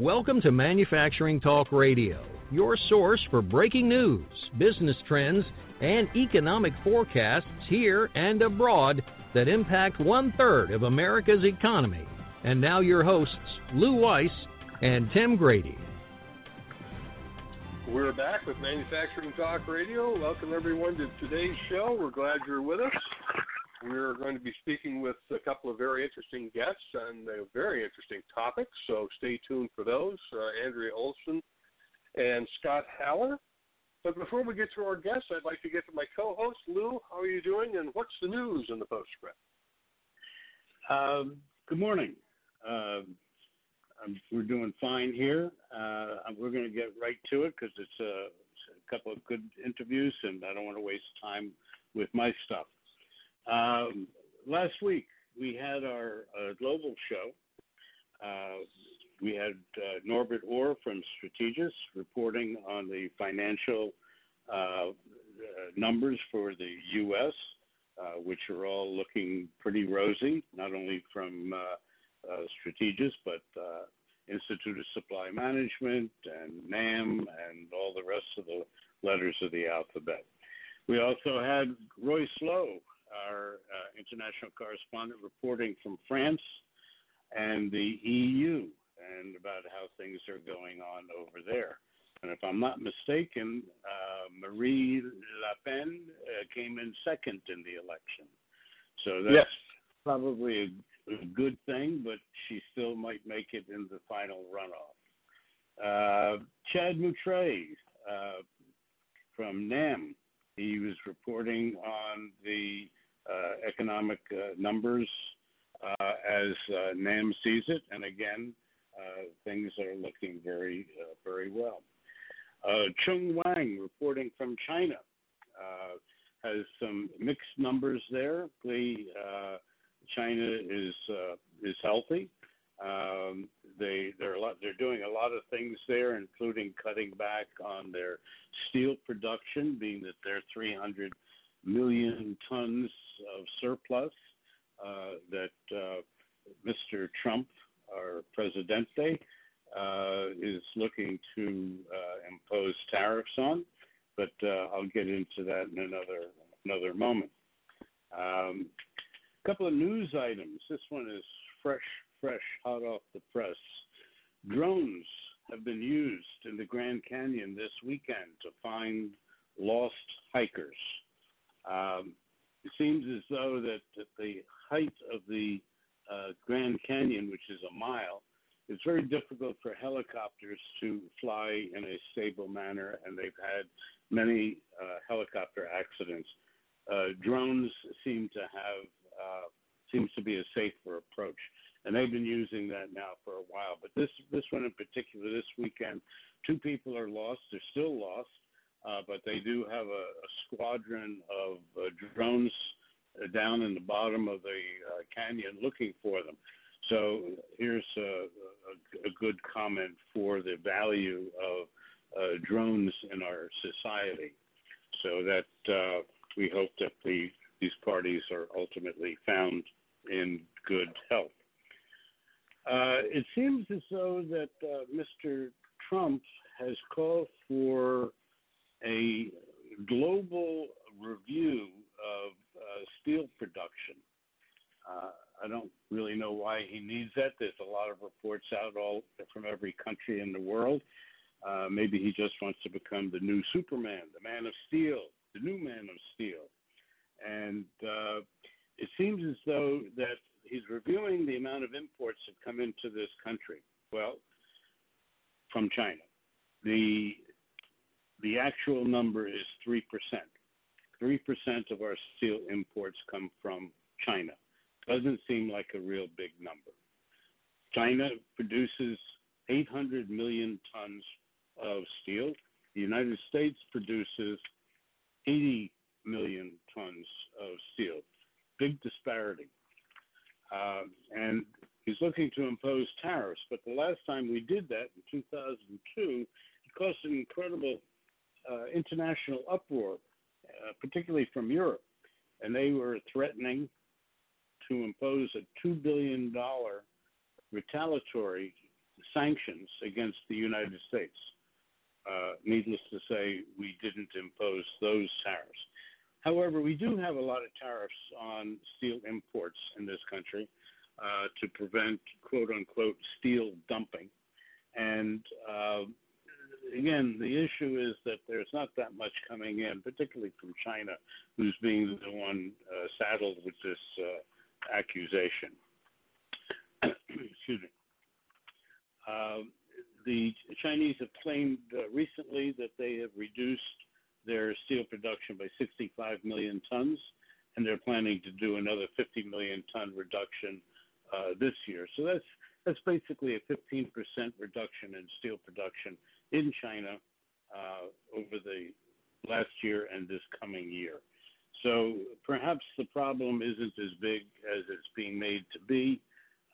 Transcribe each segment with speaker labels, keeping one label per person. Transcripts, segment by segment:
Speaker 1: Welcome to Manufacturing Talk Radio, your source for breaking news, business trends, and economic forecasts here and abroad that impact one third of America's economy. And now, your hosts, Lou Weiss and Tim Grady.
Speaker 2: We're back with Manufacturing Talk Radio. Welcome, everyone, to today's show. We're glad you're with us. We're going to be speaking with a couple of very interesting guests on a very interesting topics, so stay tuned for those. Uh, Andrea Olson and Scott Haller. But before we get to our guests, I'd like to get to my co host, Lou. How are you doing, and what's the news in the postscript?
Speaker 3: Um, good morning. Uh, we're doing fine here. Uh, we're going to get right to it because it's it's a couple of good interviews, and I don't want to waste time with my stuff. Um, last week we had our uh, global show. Uh, we had uh, Norbert Ore from Strategis reporting on the financial uh, numbers for the U.S., uh, which are all looking pretty rosy, not only from uh, Strategis, but Institute of Supply Management and NAM and all the rest of the letters of the alphabet. We also had Roy Slow our uh, international correspondent reporting from France and the EU and about how things are going on over there. And if I'm not mistaken, uh, Marine Le Pen uh, came in second in the election. So that's yes. probably a, a, good thing, but she still might make it in the final runoff. Uh, Chad Moutray uh, from NAM, he was reporting on the Uh, economic uh, numbers uh, as uh, NAM sees it, and again, uh, things are looking very, very well. Chung Wang, reporting from China, has some mixed numbers there. China is is healthy. Um, they they're lot, they're doing a lot of things there, including cutting back on their steel production, being that they're 300 million tons of surplus uh, that uh, Mr. Trump, our presidente, uh, is looking to uh, impose tariffs on. But uh, I'll get into that in another another moment. Um, a couple of news items. This one is fresh, fresh, hot off the press. Drones have been used in the Grand Canyon this weekend to find lost hikers. Um, it seems as though that at the height of the uh, Grand Canyon, which is a mile, it's very difficult for helicopters to fly in a stable manner, and they've had many uh, helicopter accidents. Uh, drones seem to have uh, seems to be a safer approach, and they've been using that now for a while. But this this one in particular, this weekend, two people are lost. They're still lost. Uh, but they do have a, a squadron of uh, drones down in the bottom of the uh, canyon looking for them. So here's a, a, a good comment for the value of uh, drones in our society, so that uh, we hope that the, these parties are ultimately found in good health. Uh, it seems as though that uh, Mr. Trump has called for a global review of uh, steel production. Uh, I don't really know why he needs that. There's a lot of reports out all from every country in the world. Uh, maybe he just wants to become the new Superman, the Man of Steel, the new Man of Steel. And uh, it seems as though that he's reviewing the amount of imports that come into this country. Well, from China. The the actual number is 3%. 3% of our steel imports come from China. Doesn't seem like a real big number. China produces 800 million tons of steel. The United States produces 80 million tons of steel. Big disparity. Uh, and he's looking to impose tariffs. But the last time we did that in 2002, it cost an incredible international uproar, uh, particularly from Europe, and they were threatening to impose a $2 billion retaliatory sanctions against the United States. Uh, needless to say, we didn't impose those tariffs. However, we do have a lot of tariffs on steel imports in this country uh, to prevent quote unquote steel dumping. And uh, again, the issue is that there's not that much coming in, particularly from China, who's being the one uh, saddled with this uh, accusation. Excuse me. Uh, the Chinese have claimed uh, recently that they have reduced their steel production by 65 million tons, and they're planning to do another 50 million ton reduction uh, this year. So that's that's basically a 15% reduction in steel production in China uh, over the last year and this coming year. So perhaps the problem isn't as big as it's being made to be,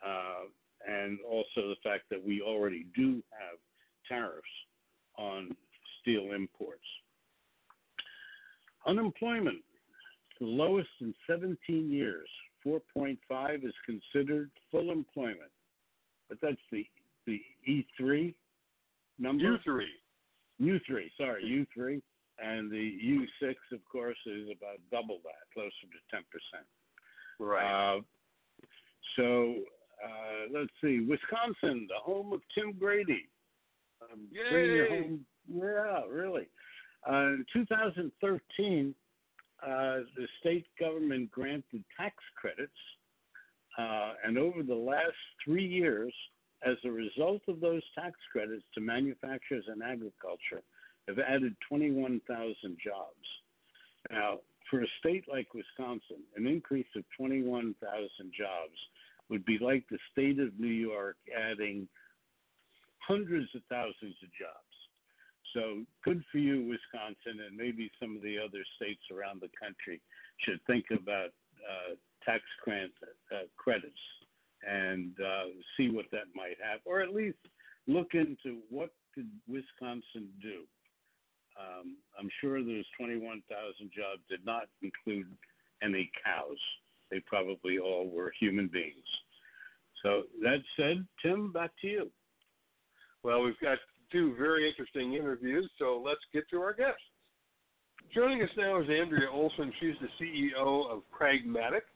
Speaker 3: uh, and also the fact that we already do have tariffs on steel imports. Unemployment, the lowest in 17 years. 4.5 is considered full employment, but that's the the E3 number.
Speaker 2: U3.
Speaker 3: U3, sorry, U3, and the U6, of course, is about double that, closer to 10%.
Speaker 2: Right.
Speaker 3: Uh, so uh, let's see, Wisconsin, the home of Tim Grady. Um,
Speaker 2: Yay!
Speaker 3: Home, yeah, really. Uh, in 2013, uh, the state government granted tax credits, uh, and over the last three years, as a result of those tax credits to manufacturers and agriculture, have added 21,000 jobs. Now, for a state like Wisconsin, an increase of 21,000 jobs would be like the state of New York adding hundreds of thousands of jobs. So good for you, Wisconsin, and maybe some of the other states around the country should think about uh, tax grant uh, credits and uh, see what that might have, or at least look into what could Wisconsin do. Um, I'm sure those 21,000 jobs did not include any cows. They probably all were human beings. So that said, Tim, back to you.
Speaker 2: Well, we've got two very interesting interviews, so let's get to our guests. Joining us now is Andrea Olson. She's the CEO of Pragmadik,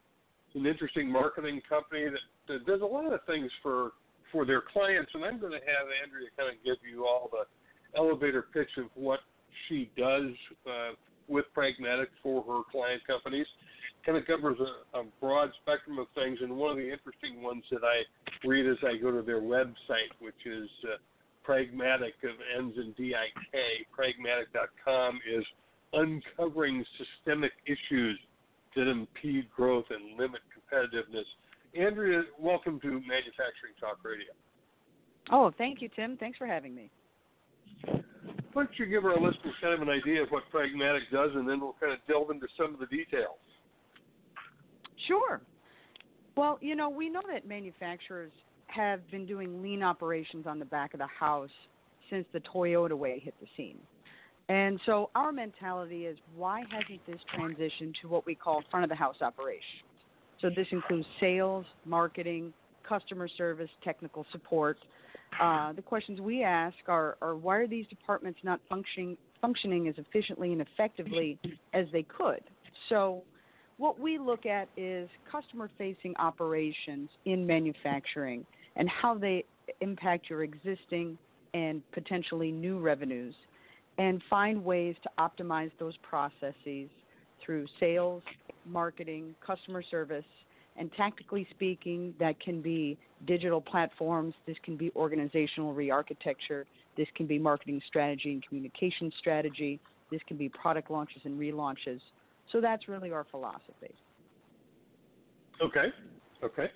Speaker 2: an interesting marketing company that, that does a lot of things for for their clients. And I'm going to have Andrea kind of give you all the elevator pitch of what she does uh, with Pragmadik for her client companies. Kind of covers a, a broad spectrum of things, and one of the interesting ones that I read as I go to their website, which is uh, pragmadik of ends in D-I-K, pragmadik.com, is uncovering systemic issues that impede growth and limit competitiveness. Andrea, welcome to Manufacturing Talk Radio.
Speaker 4: Oh, thank you, Tim. Thanks for having me.
Speaker 2: Why don't you give our listeners kind of an idea of what Pragmadik does, and then we'll kind of delve into some of the details.
Speaker 4: Sure. Well, you know, we know that manufacturers have been doing lean operations on the back of the house since the Toyota way hit the scene. And so our mentality is why hasn't this transitioned to what we call front of the house operations? So this includes sales, marketing, customer service, technical support. Uh, the questions we ask are, are why are these departments not functioning functioning as efficiently and effectively as they could? So what we look at is customer facing operations in manufacturing and how they impact your existing and potentially new revenues, and find ways to optimize those processes through sales, marketing, customer service, and tactically speaking, that can be digital platforms, this can be organizational re architecture, this can be marketing strategy and communication strategy, this can be product launches and relaunches. So that's really our philosophy.
Speaker 2: Okay. Okay.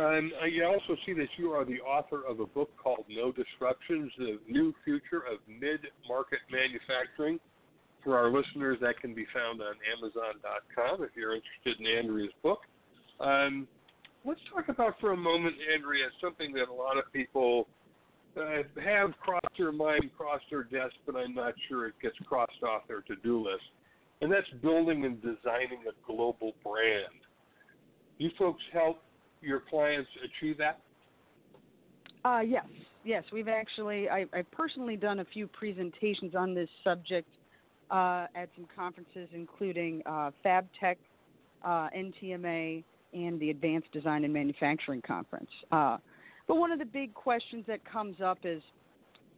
Speaker 2: And I also see that you are the author of a book called No Disruptions The New Future of Mid Market Manufacturing. For our listeners, that can be found on Amazon.com if you're interested in Andrea's book. Um, let's talk about for a moment, Andrea, something that a lot of people uh, have crossed their mind, crossed their desk, but I'm not sure it gets crossed off their to do list. And that's building and designing a global brand. You folks help your clients achieve that?
Speaker 4: Uh, yes, yes, we've actually I, I've personally done a few presentations on this subject uh, at some conferences, including uh, FabTech, uh, NTMA, and the Advanced Design and Manufacturing Conference. Uh, but one of the big questions that comes up is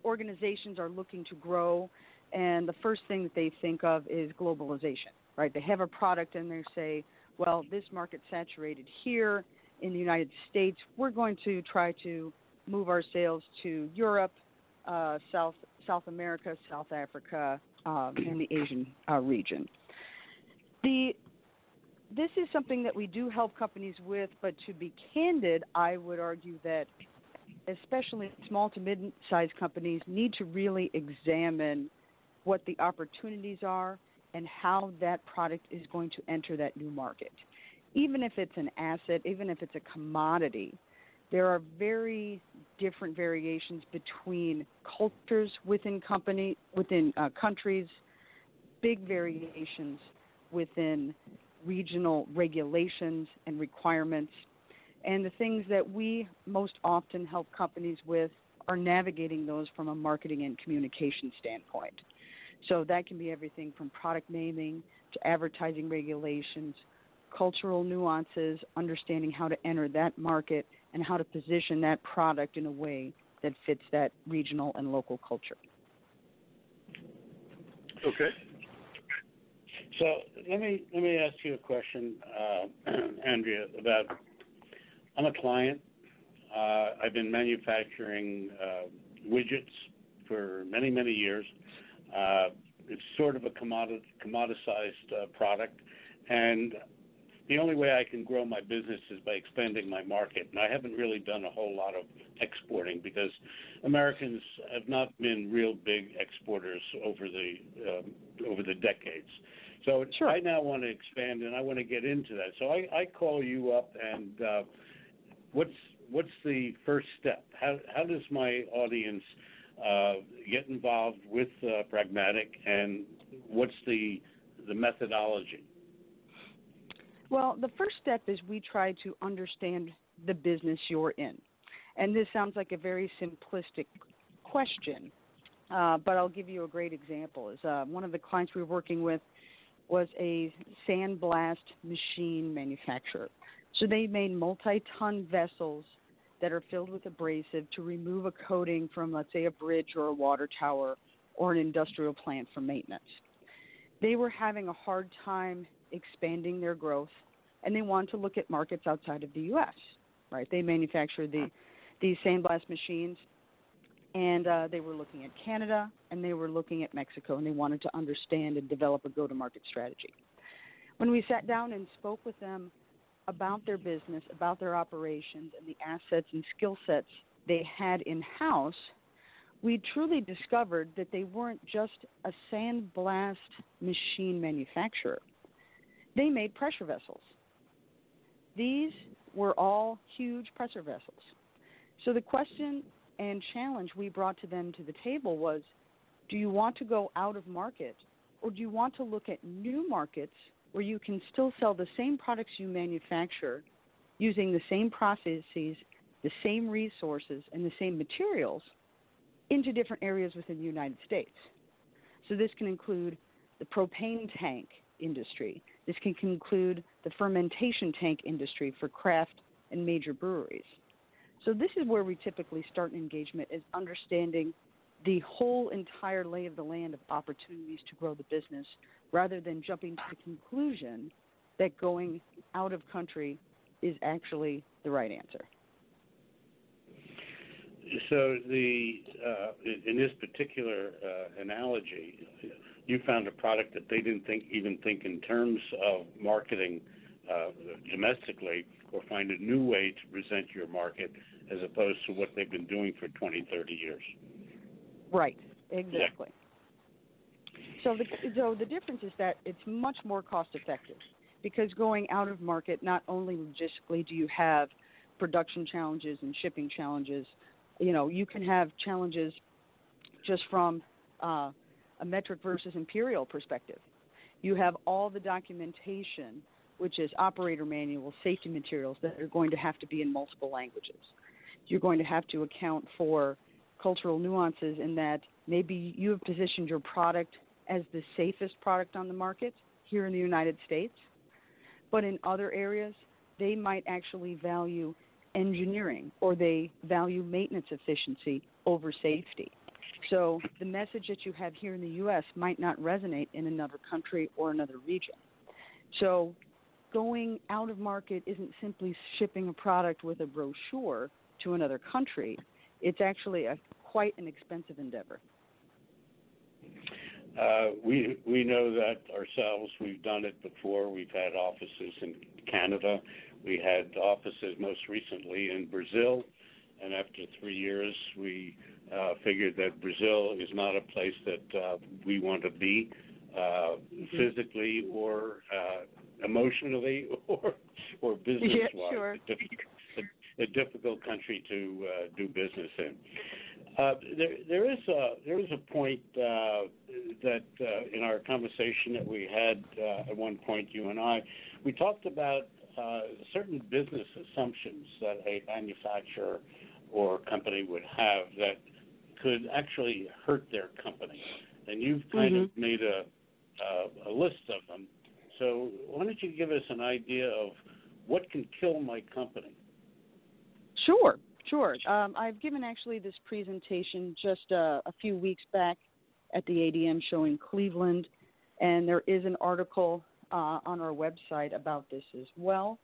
Speaker 4: organizations are looking to grow, and the first thing that they think of is globalization. Right? They have a product and they say, "Well, this market's saturated here in the United States. We're going to try to move our sales to Europe, uh, South South America, South Africa, um, and the Asian uh, region. The this is something that we do help companies with, but to be candid, I would argue that especially small to mid-sized companies need to really examine what the opportunities are and how that product is going to enter that new market. Even if it's an asset, even if it's a commodity, there are very different variations between cultures within company within uh, countries, big variations within regional regulations and requirements. And the things that we most often help companies with are navigating those from a marketing and communication standpoint. So that can be everything from product naming to advertising regulations, cultural nuances, understanding how to enter that market, and how to position that product in a way that fits that regional and local culture.
Speaker 2: Okay.
Speaker 3: So let me let me ask you a question, uh, Andrea. About I'm a client. Uh, I've been manufacturing uh, widgets for many many years. Uh, it's sort of a commodit- commoditized uh, product, and the only way I can grow my business is by expanding my market. And I haven't really done a whole lot of exporting because Americans have not been real big exporters over the uh, over the decades. So
Speaker 4: sure.
Speaker 3: I now want to expand and I want to get into that. So I, I call you up and uh, what's what's the first step? How how does my audience uh, get involved with uh, Pragmadik and what's the the methodology?
Speaker 4: Well, the first step is we try to understand the business you're in. And this sounds like a very simplistic question, uh, but I'll give you a great example. Is uh, one of the clients we were working with was a sandblast machine manufacturer. So they made multi-ton vessels that are filled with abrasive to remove a coating from, let's say, a bridge or a water tower or an industrial plant for maintenance. They were having a hard time expanding their growth, and they want to look at markets outside of the U.S. Right? They manufacture the these sandblast machines, and uh, they were looking at Canada and they were looking at Mexico, and they wanted to understand and develop a go-to-market strategy. When we sat down and spoke with them about their business, about their operations, and the assets and skill sets they had in house, we truly discovered that they weren't just a sandblast machine manufacturer they made pressure vessels. These were all huge pressure vessels. So the question and challenge we brought to them to the table was do you want to go out of market or do you want to look at new markets where you can still sell the same products you manufacture using the same processes, the same resources, and the same materials into different areas within the United States? So this can include the propane tank industry, this can include the fermentation tank industry for craft and major breweries. So this is where we typically start an engagement is understanding the whole entire lay of the land of opportunities to grow the business rather than jumping to the conclusion that going out of country is actually the right answer.
Speaker 3: So the uh, in this particular uh, analogy, you found a product that they didn't think even think in terms of marketing uh, domestically or find a new way to present your market as opposed to what they've been doing for 20, 30 years.
Speaker 4: Right, exactly. Yeah. So the, so the difference is that it's much more cost effective because going out of market, not only logistically do you have production challenges and shipping challenges, you know, you can have challenges just from uh, a metric versus imperial perspective. You have all the documentation, which is operator manuals, safety materials that are going to have to be in multiple languages. You're going to have to account for cultural nuances in that maybe you have positioned your product as the safest product on the market here in the United States, but in other areas, they might actually value engineering or they value maintenance efficiency over safety. So the message that you have here in the U.S. might not resonate in another country or another region. So going out of market isn't simply shipping a product with a brochure to another country. It's actually a quite an expensive endeavor.
Speaker 3: Uh, we we know that ourselves. We've done it before. We've had offices in Canada. We had offices most recently in Brazil, and after three years, we uh, figured that Brazil is not a place that uh, we want to be uh, mm-hmm. physically or uh, emotionally or or business
Speaker 4: wise. Yeah, sure.
Speaker 3: a, a, difficult country to uh, do business in. Uh, there, there is a there is a point uh, that uh, in our conversation that we had uh, at one point, you and I, we talked about uh, certain business assumptions that a manufacturer or company would have that could actually hurt their company, and you've kind
Speaker 4: mm-hmm.
Speaker 3: of made a a list of them. So why don't you give us an idea of what can kill my company?
Speaker 4: Sure. Sure. Um, I've given actually this presentation just uh, a few weeks back at the ADM show in Cleveland, and there is an article uh, on our website about this as well.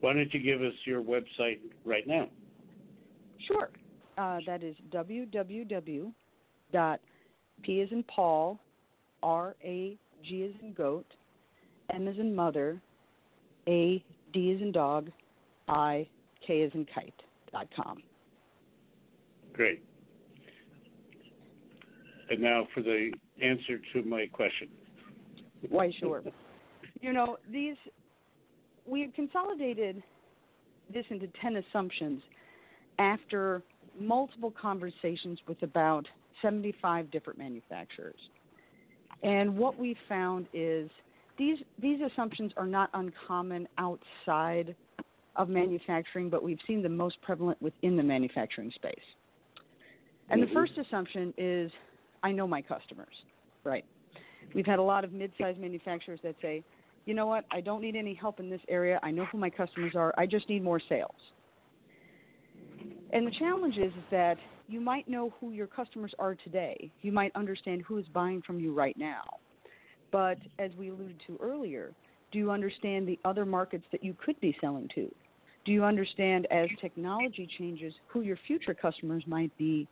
Speaker 3: Why don't you give us your website right now?
Speaker 4: Sure. Uh, that is www. P as in Paul, R A G is in goat, M is in mother, A D is in dog, I K is in kite dot com.
Speaker 3: Great. And now for the answer to my question.
Speaker 4: Why, sure. you know, these, we have consolidated this into 10 assumptions after multiple conversations with about 75 different manufacturers. And what we found is these, these assumptions are not uncommon outside of manufacturing, but we've seen the most prevalent within the manufacturing space. And
Speaker 3: mm-hmm.
Speaker 4: the first assumption is I know my customers, right? We've had a lot of mid sized manufacturers that say, you know what, I don't need any help in this area. I know who my customers are. I just need more sales. And the challenge is, is that you might know who your customers are today. You might understand who is buying from you right now. But as we alluded to earlier, do you understand the other markets that you could be selling to? Do you understand as technology changes who your future customers might be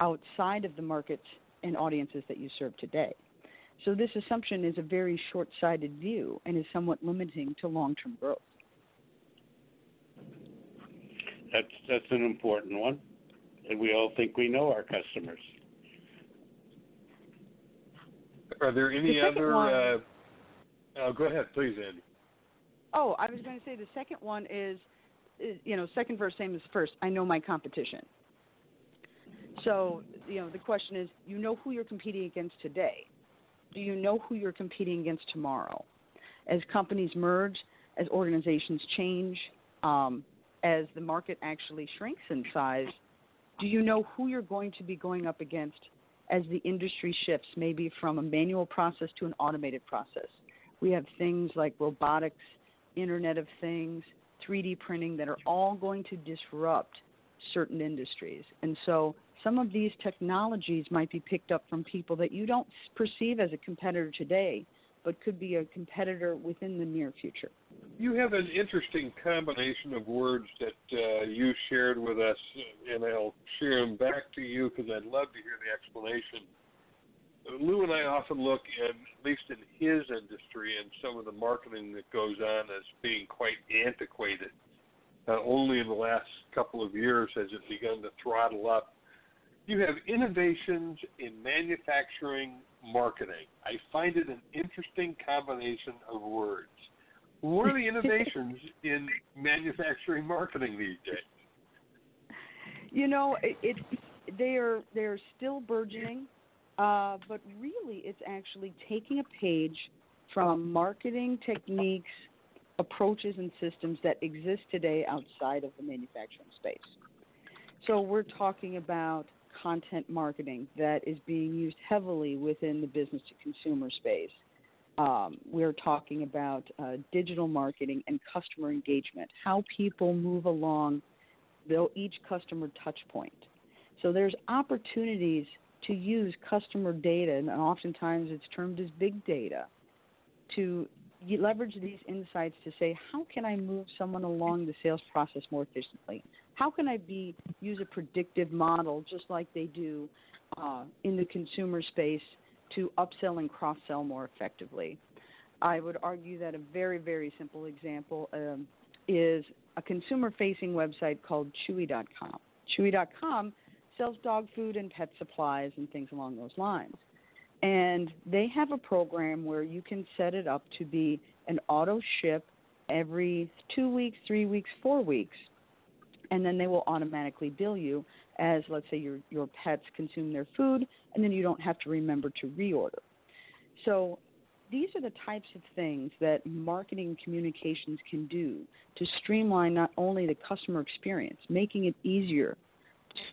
Speaker 4: outside of the markets and audiences that you serve today? So this assumption is a very short-sighted view and is somewhat limiting to long-term growth.
Speaker 3: That's that's an important one, and we all think we know our customers.
Speaker 2: Are there any
Speaker 4: the
Speaker 2: other?
Speaker 4: One,
Speaker 2: uh, oh, go ahead, please, Andy.
Speaker 4: Oh, I was going to say the second one is, is, you know, second verse same as first. I know my competition. So, you know, the question is, you know who you're competing against today do you know who you're competing against tomorrow? As companies merge, as organizations change, um, as the market actually shrinks in size, do you know who you're going to be going up against as the industry shifts, maybe from a manual process to an automated process? We have things like robotics, Internet of Things, 3D printing that are all going to disrupt certain industries. And so some of these technologies might be picked up from people that you don't perceive as a competitor today, but could be a competitor within the near future.
Speaker 2: You have an interesting combination of words that uh, you shared with us, and I'll share them back to you because I'd love to hear the explanation. Lou and I often look, at, at least in his industry, and some of the marketing that goes on as being quite antiquated. Uh, only in the last couple of years has it begun to throttle up you have innovations in manufacturing marketing. I find it an interesting combination of words. What are the innovations in manufacturing marketing these days?
Speaker 4: You know, it, it they are they are still burgeoning, uh, but really, it's actually taking a page from marketing techniques, approaches, and systems that exist today outside of the manufacturing space. So we're talking about content marketing that is being used heavily within the business to consumer space. Um, we're talking about uh, digital marketing and customer engagement, how people move along each customer touch point. So there's opportunities to use customer data, and oftentimes it's termed as big data, to leverage these insights to say, how can I move someone along the sales process more efficiently? How can I be use a predictive model just like they do uh, in the consumer space to upsell and cross sell more effectively? I would argue that a very, very simple example um, is a consumer facing website called Chewy.com. Chewy.com sells dog food and pet supplies and things along those lines. And they have a program where you can set it up to be an auto ship every two weeks, three weeks, four weeks. And then they will automatically bill you as, let's say, your, your pets consume their food, and then you don't have to remember to reorder. So these are the types of things that marketing communications can do to streamline not only the customer experience, making it easier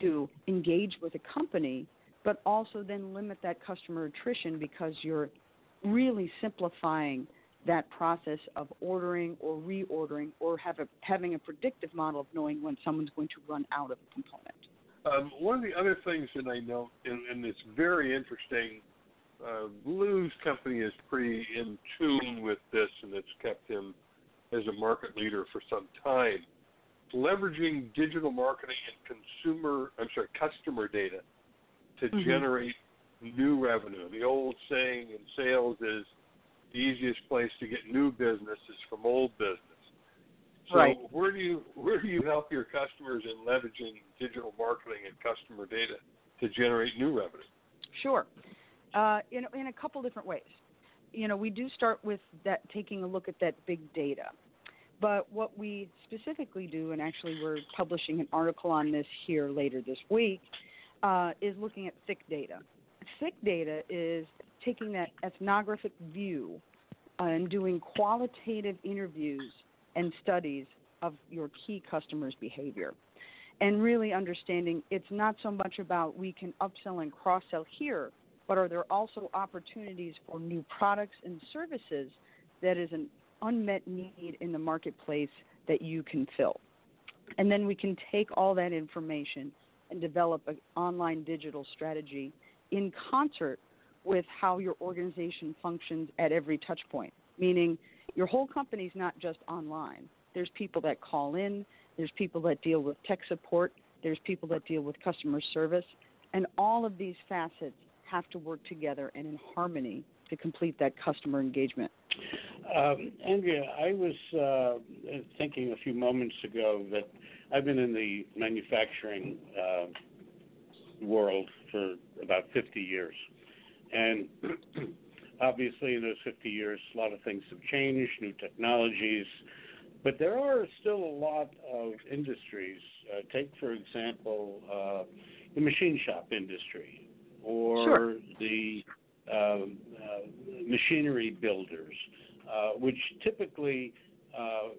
Speaker 4: to engage with a company, but also then limit that customer attrition because you're really simplifying that process of ordering or reordering or a, having a predictive model of knowing when someone's going to run out of a component.
Speaker 2: Um, one of the other things that I note, and, and it's very interesting, uh, Lou's company is pretty in tune with this, and it's kept him as a market leader for some time leveraging digital marketing and consumer, I'm sorry, customer data to mm-hmm. generate new revenue. The old saying in sales is the easiest place to get new business is from old business. So
Speaker 4: right.
Speaker 2: where do you where do you help your customers in leveraging digital marketing and customer data to generate new revenue?
Speaker 4: Sure, uh, in in a couple different ways. You know, we do start with that taking a look at that big data. But what we specifically do, and actually we're publishing an article on this here later this week, uh, is looking at thick data. Thick data is taking that ethnographic view and doing qualitative interviews and studies of your key customers' behavior. And really understanding it's not so much about we can upsell and cross sell here, but are there also opportunities for new products and services that is an unmet need in the marketplace that you can fill. And then we can take all that information and develop an online digital strategy in concert with how your organization functions at every touch point. Meaning, your whole company is not just online. There's people that call in, there's people that deal with tech support, there's people that deal with customer service, and all of these facets have to work together and in harmony to complete that customer engagement.
Speaker 3: Um, Andrea, I was uh, thinking a few moments ago that I've been in the manufacturing uh, world for about 50 years. And obviously, in those 50 years, a lot of things have changed, new technologies, but there are still a lot of industries. Uh, take, for example, uh, the machine shop industry or
Speaker 4: sure.
Speaker 3: the um, uh, machinery builders, uh, which typically uh,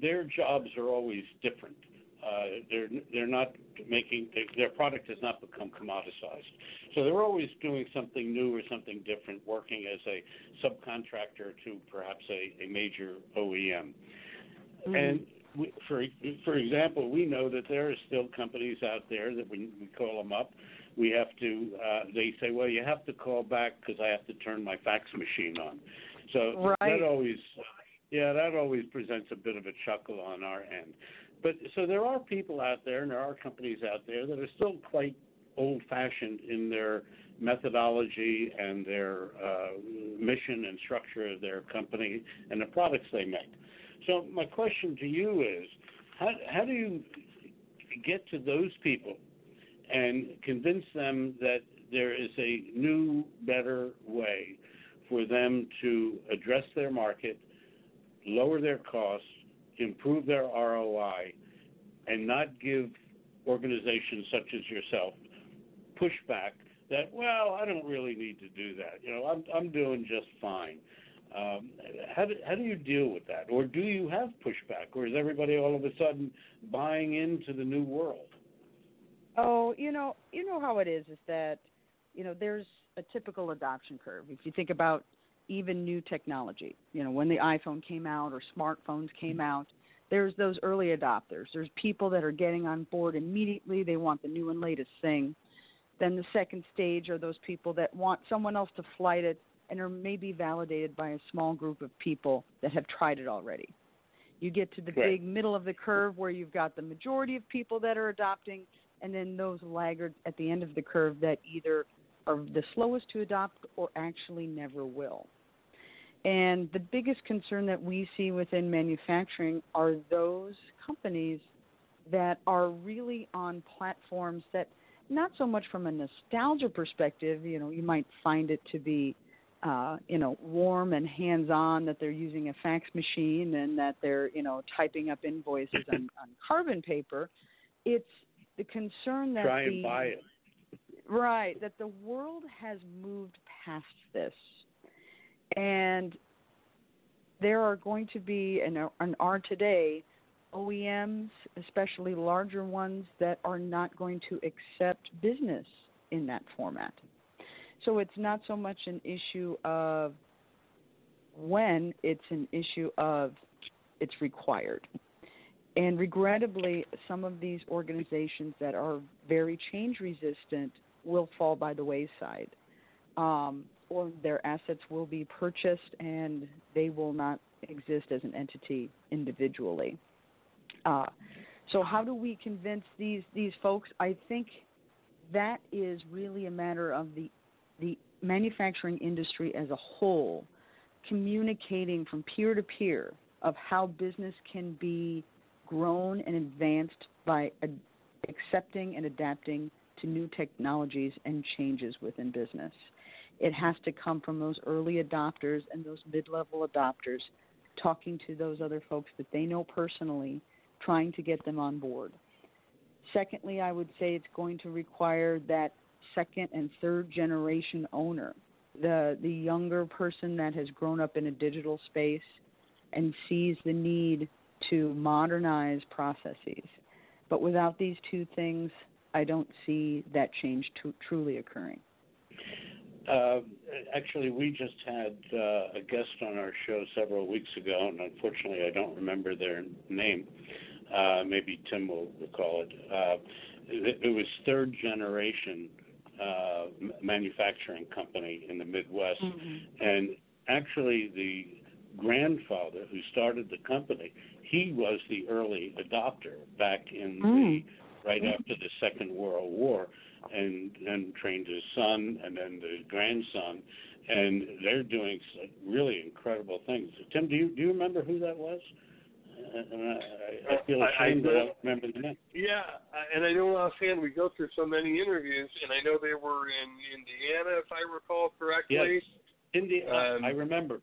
Speaker 3: their jobs are always different. Uh, they're they're not making their product has not become commoditized, so they're always doing something new or something different, working as a subcontractor to perhaps a, a major OEM. Mm-hmm. And we, for for example, we know that there are still companies out there that we, we call them up we have to. Uh, they say, well, you have to call back because I have to turn my fax machine on. So
Speaker 4: right.
Speaker 3: that always, yeah, that always presents a bit of a chuckle on our end. But so there are people out there, and there are companies out there that are still quite old-fashioned in their methodology and their uh, mission and structure of their company and the products they make. So my question to you is, how, how do you get to those people and convince them that there is a new, better way for them to address their market, lower their costs, improve their ROI, and not give organizations such as yourself pushback that, well, I don't really need to do that. You know, I'm, I'm doing just fine. Um, how, do, how do you deal with that? Or do you have pushback? Or is everybody all of a sudden buying into the new world?
Speaker 4: Oh, you know, you know how it is. Is that you know there's a typical adoption curve. If you think about even new technology, you know, when the iPhone came out or smartphones came mm-hmm. out, there's those early adopters. There's people that are getting on board immediately. They want the new and latest thing. Then the second stage are those people that want someone else to flight it and are maybe validated by a small group of people that have tried it already. You get to the
Speaker 3: right.
Speaker 4: big middle of the curve where you've got the majority of people that are adopting, and then those laggards at the end of the curve that either are the slowest to adopt or actually never will. And the biggest concern that we see within manufacturing are those companies that are really on platforms that, not so much from a nostalgia perspective, you know, you might find it to be, uh, you know, warm and hands-on that they're using a fax machine and that they're, you know, typing up invoices on, on carbon paper. It's the concern that
Speaker 3: try and
Speaker 4: the,
Speaker 3: buy it.
Speaker 4: Right, that the world has moved past this and there are going to be and are, and are today OEMs, especially larger ones, that are not going to accept business in that format. So it's not so much an issue of when, it's an issue of it's required. And regrettably, some of these organizations that are very change resistant will fall by the wayside. Um, or their assets will be purchased and they will not exist as an entity individually. Uh, so how do we convince these these folks? I think that is really a matter of the the manufacturing industry as a whole communicating from peer to peer of how business can be grown and advanced by accepting and adapting to new technologies and changes within business. It has to come from those early adopters and those mid level adopters talking to those other folks that they know personally, trying to get them on board. Secondly, I would say it's going to require that second and third generation owner, the the younger person that has grown up in a digital space and sees the need to modernize processes. But without these two things, I don't see that change to, truly occurring.
Speaker 3: Uh, actually, we just had uh, a guest on our show several weeks ago, and unfortunately, I don't remember their name. Uh, maybe Tim will recall it. Uh, it, it was third generation uh, manufacturing company in the Midwest,
Speaker 4: mm-hmm.
Speaker 3: and actually, the grandfather who started the company, he was the early adopter back in
Speaker 4: mm.
Speaker 3: Right after the Second World War and then trained his son and then the grandson, and they're doing really incredible things. Tim, do you do you remember who that was? Uh, I, I feel ashamed I, I that I don't remember the name.
Speaker 2: Yeah, and I know offhand we go through so many interviews, and I know they were in Indiana, if I recall correctly.
Speaker 3: Yes, Indiana. Um, I remember.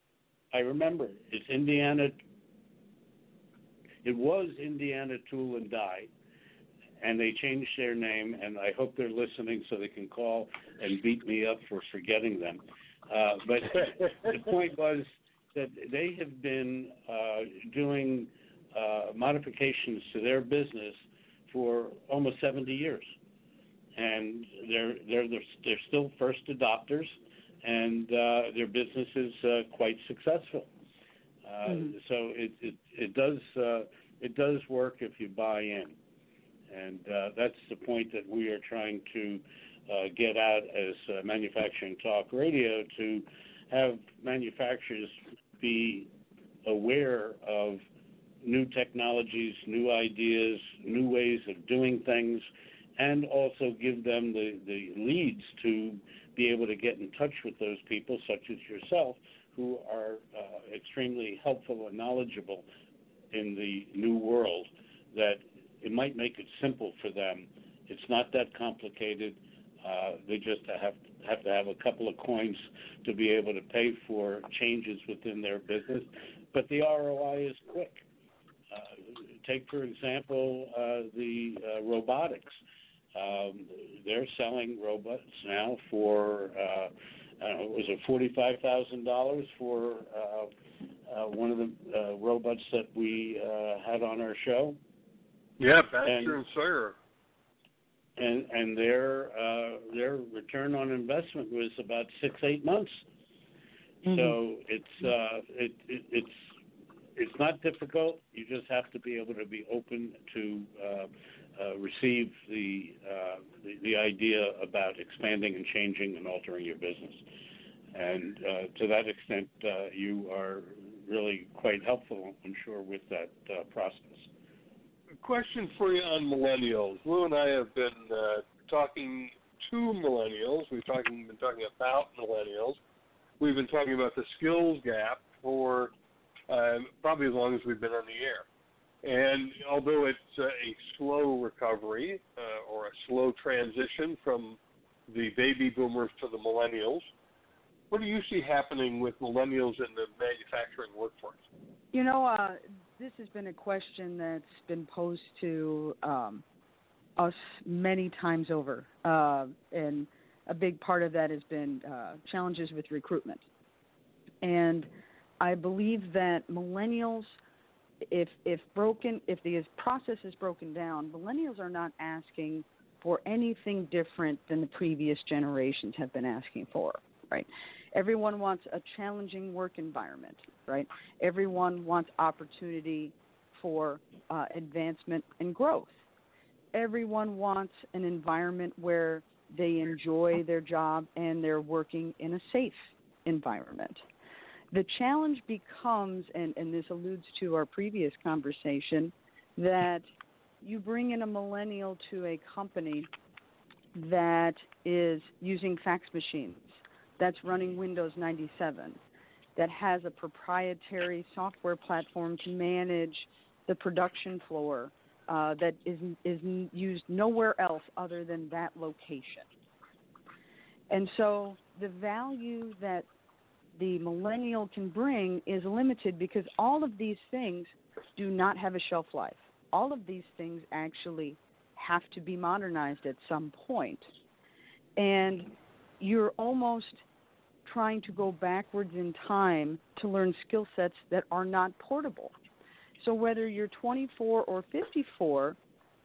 Speaker 3: I remember. It's Indiana. It was Indiana Tool and Die and they changed their name, and I hope they're listening so they can call and beat me up for forgetting them. Uh, but the point was that they have been uh, doing uh, modifications to their business for almost 70 years, and they're they're they're, they're still first adopters, and uh, their business is uh, quite successful. Uh, mm-hmm. So it it it does uh, it does work if you buy in. And uh, that's the point that we are trying to uh, get out as uh, Manufacturing Talk Radio to have manufacturers be aware of new technologies, new ideas, new ways of doing things, and also give them the, the leads to be able to get in touch with those people, such as yourself, who are uh, extremely helpful and knowledgeable in the new world that it might make it simple for them. It's not that complicated. Uh, they just have have to have a couple of coins to be able to pay for changes within their business, but the ROI is quick. Uh, take for example uh, the uh, robotics. Um, they're selling robots now for uh, know, was it forty five thousand dollars for uh, one of the robots that we had on our show.
Speaker 2: Yeah, Baxter and, and Sawyer.
Speaker 3: and and their uh, their return on investment was about six eight months. Mm-hmm. So it's uh, it, it, it's it's not difficult. You just have to be able to be open to uh, uh, receive the, uh, the, the idea about expanding and changing and altering your business. And uh, to that extent, uh, you are really quite helpful, I'm sure, with that uh, process.
Speaker 2: Question for you on millennials. Lou and I have been talking to millennials. We've talking, been talking about millennials. We've been talking about the skills gap for uh, probably as long as we've been on the air. And although it's uh, a slow recovery uh, or a slow transition from the baby boomers to the millennials, what do you see happening with millennials in the manufacturing workforce?
Speaker 4: You know, uh, this has been a question that's been posed to um, us many times over, uh, and a big part of that has been uh, challenges with recruitment. And I believe that millennials, if if broken, if the process is broken down, millennials are not asking for anything different than the previous generations have been asking for. Right? Everyone wants a challenging work environment. Right? Everyone wants opportunity for uh, advancement and growth. Everyone wants an environment where they enjoy their job and they're working in a safe environment. The challenge becomes, and, and this alludes to our previous conversation, that you bring in a millennial to a company that is using fax machines, that's running Windows 97, that has a proprietary software platform to manage the production floor uh, that is, is used nowhere else other than that location. And so the value that the millennial can bring is limited because all of these things do not have a shelf life. All of these things actually have to be modernized at some point. And you're almost trying to go backwards in time to learn skill sets that are not portable. So whether you're 24 or 54,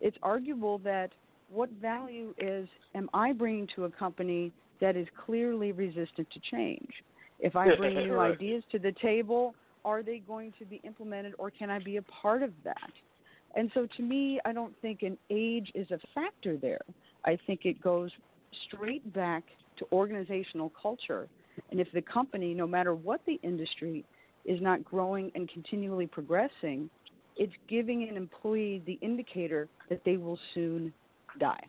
Speaker 4: it's arguable that what value is am I bringing to a company that is clearly resistant to change? If I bring new ideas to the table, are they going to be implemented or can I be a part of that? And so to me, I don't think an age is a factor there. I think it goes straight back to organizational culture. And if the company, no matter what the industry, is not growing and continually progressing, it's giving an employee the indicator that they will soon die.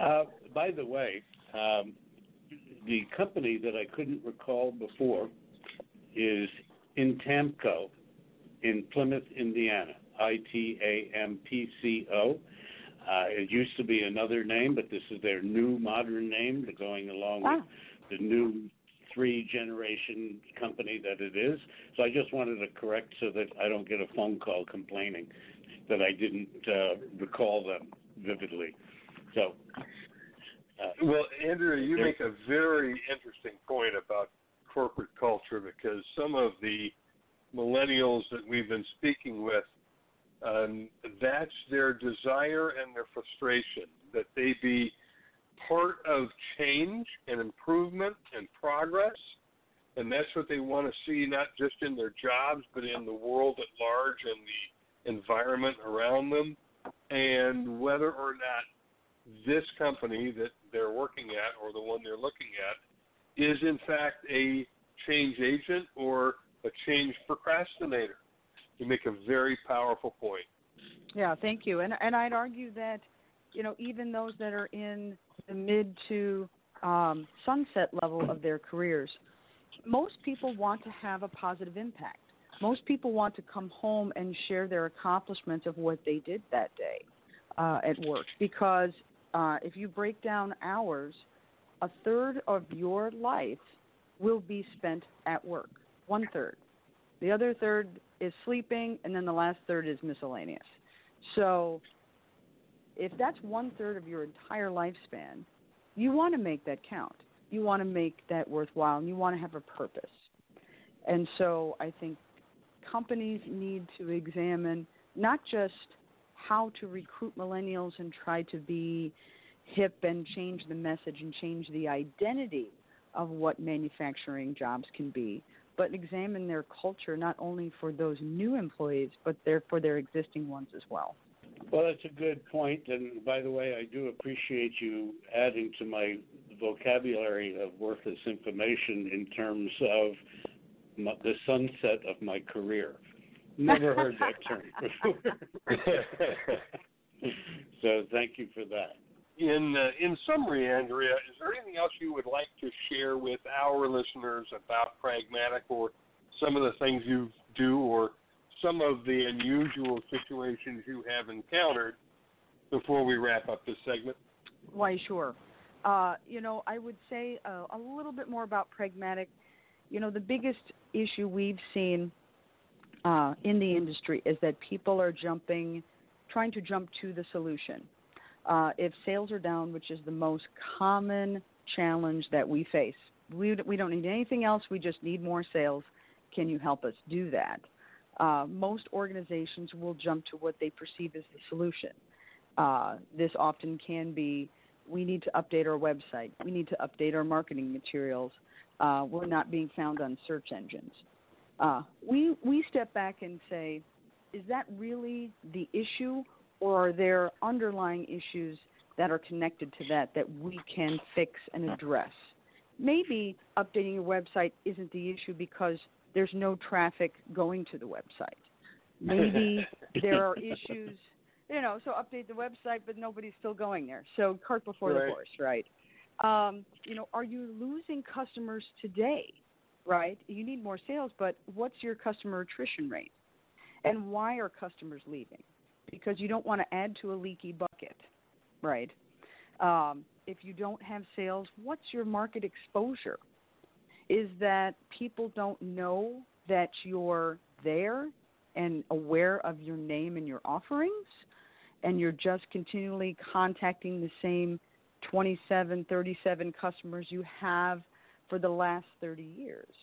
Speaker 3: Uh, by the way, um, the company that I couldn't recall before is ITAMCO in Plymouth, Indiana. I T A M P C O. Uh, it used to be another name, but this is their new modern name, going along with the new three generation company that it is. So I just wanted to correct so that I don't get a phone call complaining that I didn't uh, recall them vividly. So
Speaker 2: uh, well, Andrew, you make a very interesting point about corporate culture because some of the millennials that we've been speaking with, um, that's their desire and their frustration that they be part of change and improvement and progress. And that's what they want to see, not just in their jobs, but in the world at large and the environment around them. And whether or not this company that they're working at or the one they're looking at is in fact a change agent or a change procrastinator. You make a very powerful point.
Speaker 4: Yeah, thank you. And and I'd argue that you know even those that are in the mid to um, sunset level of their careers, most people want to have a positive impact. Most people want to come home and share their accomplishments of what they did that day uh, at work because uh, if you break down hours, a third of your life will be spent at work. One third. The other third is sleeping, and then the last third is miscellaneous. So, if that's one third of your entire lifespan, you want to make that count. You want to make that worthwhile, and you want to have a purpose. And so, I think companies need to examine not just how to recruit millennials and try to be hip and change the message and change the identity of what manufacturing jobs can be, but examine their culture not only for those new employees, but their, for their existing ones as well.
Speaker 3: Well, that's a good point. And by the way, I do appreciate you adding to my vocabulary of worthless information in terms of my, the sunset of my career. Never heard that term before. so thank you for that.
Speaker 2: In uh, in summary, Andrea, is there anything else you would like to share with our listeners about Pragmadik, or some of the things you do, or some of the unusual situations you have encountered before we wrap up this segment?
Speaker 4: Why, sure. Uh, you know, I would say uh, a little bit more about Pragmadik. You know, the biggest issue we've seen uh, in the industry is that people are jumping, trying to jump to the solution. Uh, if sales are down, which is the most common challenge that we face, we, we don't need anything else. We just need more sales. Can you help us do that? Uh, most organizations will jump to what they perceive as the solution. Uh, this often can be we need to update our website, we need to update our marketing materials, uh, we're not being found on search engines. Uh, we we step back and say, is that really the issue, or are there underlying issues that are connected to that that we can fix and address? Maybe updating your website isn't the issue because there's no traffic going to the website. Maybe there are issues, you know. So update the website, but nobody's still going there. So cart before right. the horse, right? Um, you know, are you losing customers today? right? You need more sales, but what's your customer attrition rate? And why are customers leaving? Because you don't want to add to a leaky bucket, right? Um, if you don't have sales, what's your market exposure? Is that people don't know that you're there and aware of your name and your offerings, and you're just continually contacting the same 27, 37 customers you have for the last 30 years.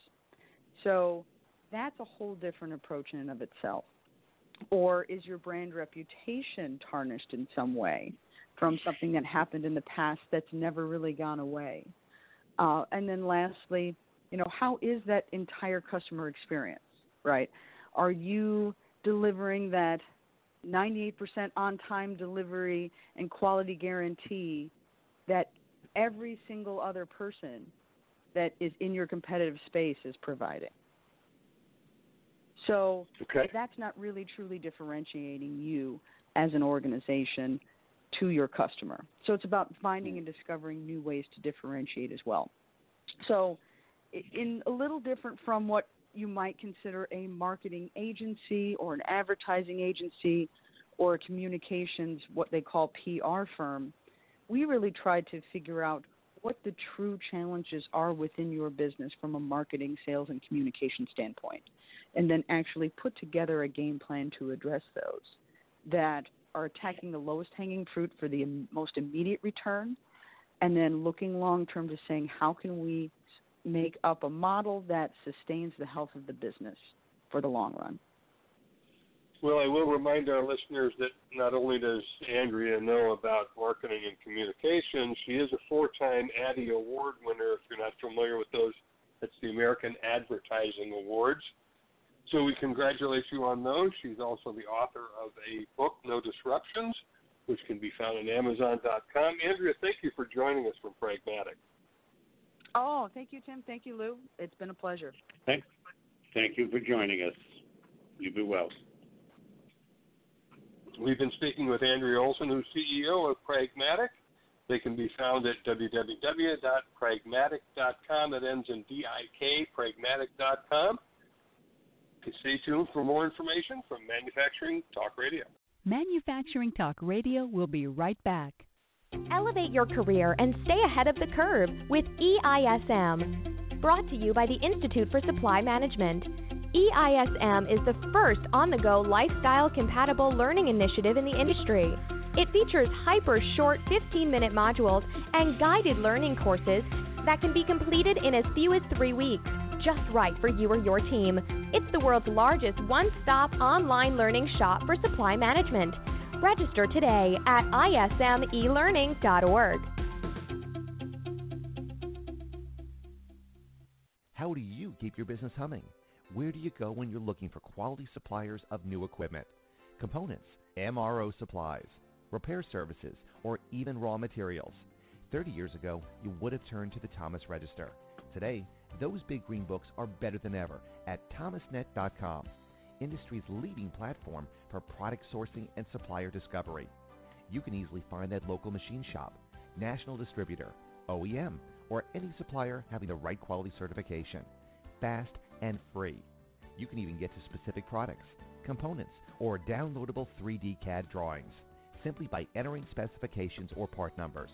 Speaker 4: So that's a whole different approach in and of itself. Or is your brand reputation tarnished in some way from something that happened in the past that's never really gone away? Uh, and then lastly, you know, how is that entire customer experience, right? Are you delivering that 98% on time delivery and quality guarantee that every single other person that is in your competitive space is providing. So
Speaker 2: okay.
Speaker 4: that's not really truly differentiating you as an organization to your customer. So it's about finding and discovering new ways to differentiate as well. So in a little different from what you might consider a marketing agency or an advertising agency or a communications what they call PR firm, we really tried to figure out what the true challenges are within your business from a marketing, sales, and communication standpoint, and then actually put together a game plan to address those that are attacking the lowest hanging fruit for the most immediate return, and then looking long term to saying how can we make up a model that sustains the health of the business for the long run.
Speaker 2: Well, I will remind our listeners that not only does Andrea know about marketing and communications, she is a four-time Addy Award winner. If you're not familiar with those, that's the American Advertising Awards. So we congratulate you on those. She's also the author of a book, No Disruptions, which can be found on Amazon.com. Andrea, thank you for joining us from Pragmadik.
Speaker 4: Oh, thank you, Tim. Thank you, Lou. It's been a pleasure.
Speaker 3: Thank, thank you for joining us. You be well.
Speaker 2: We've been speaking with Andrea Olson, who's CEO of Pragmadik. They can be found at www.pragmadik.com. That ends in D-I-K, pragmadik.com. Stay tuned for more information from Manufacturing Talk Radio.
Speaker 5: Manufacturing Talk Radio will be right back.
Speaker 6: Elevate your career and stay ahead of the curve with EISM. Brought to you by the Institute for Supply Management. EISM is the first on the go lifestyle compatible learning initiative in the industry. It features hyper short 15 minute modules and guided learning courses that can be completed in as few as three weeks, just right for you or your team. It's the world's largest one stop online learning shop for supply management. Register today at ismelearning.org.
Speaker 7: How do you keep your business humming? Where do you go when you're looking for quality suppliers of new equipment, components, MRO supplies, repair services, or even raw materials? 30 years ago, you would have turned to the Thomas Register. Today, those big green books are better than ever at thomasnet.com, industry's leading platform for product sourcing and supplier discovery. You can easily find that local machine shop, national distributor, OEM, or any supplier having the right quality certification. Fast and free. You can even get to specific products, components, or downloadable 3D CAD drawings simply by entering specifications or part numbers.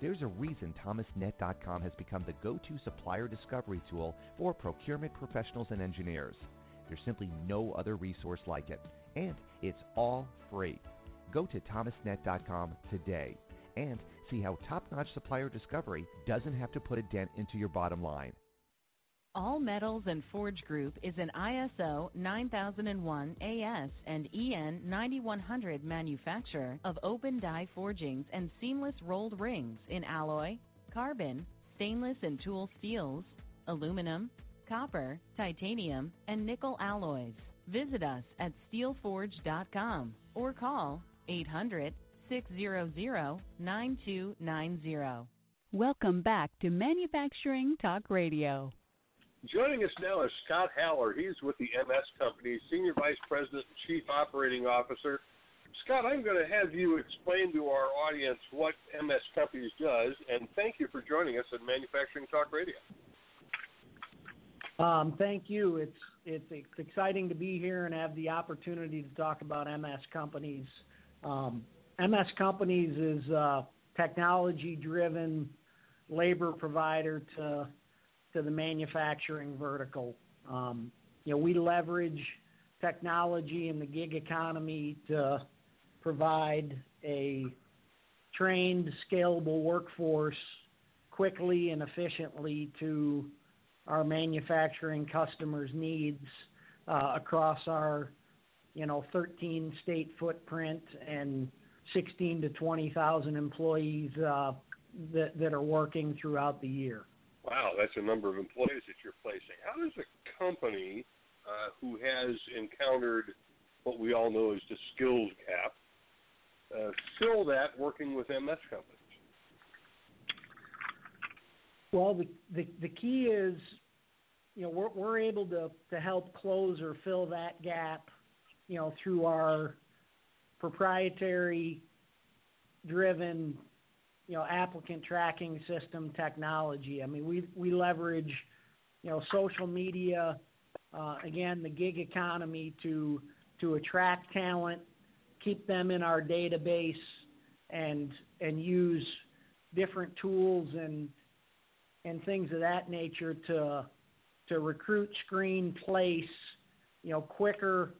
Speaker 7: There's a reason ThomasNet.com has become the go to supplier discovery tool for procurement professionals and engineers. There's simply no other resource like it, and it's all free. Go to ThomasNet.com today and see how top notch supplier discovery doesn't have to put a dent into your bottom line.
Speaker 8: All Metals and Forge Group is an ISO 9001 AS and EN 9100 manufacturer of open die forgings and seamless rolled rings in alloy, carbon, stainless and tool steels, aluminum, copper, titanium, and nickel alloys. Visit us at steelforge.com or call 800 600 9290.
Speaker 5: Welcome back to Manufacturing Talk Radio.
Speaker 2: Joining us now is Scott Haller. He's with the MS Company, Senior Vice President and Chief Operating Officer. Scott, I'm going to have you explain to our audience what MS Companies does, and thank you for joining us at Manufacturing Talk Radio.
Speaker 9: Um, thank you. It's, it's it's exciting to be here and have the opportunity to talk about MS Companies. Um, MS Companies is a technology-driven labor provider to to the manufacturing vertical. Um, you know, we leverage technology in the gig economy to provide a trained, scalable workforce quickly and efficiently to our manufacturing customers' needs uh, across our, you know, 13 state footprint and 16 to 20,000 employees uh, that, that are working throughout the year.
Speaker 2: Wow, that's a number of employees that you're placing. How does a company uh, who has encountered what we all know as the skills gap uh, fill that working with MS companies?
Speaker 9: Well, the, the, the key is, you know, we're, we're able to, to help close or fill that gap, you know, through our proprietary driven you know, applicant tracking system technology. I mean, we we leverage, you know, social media, uh, again, the gig economy to to attract talent, keep them in our database, and and use different tools and and things of that nature to to recruit, screen, place, you know, quicker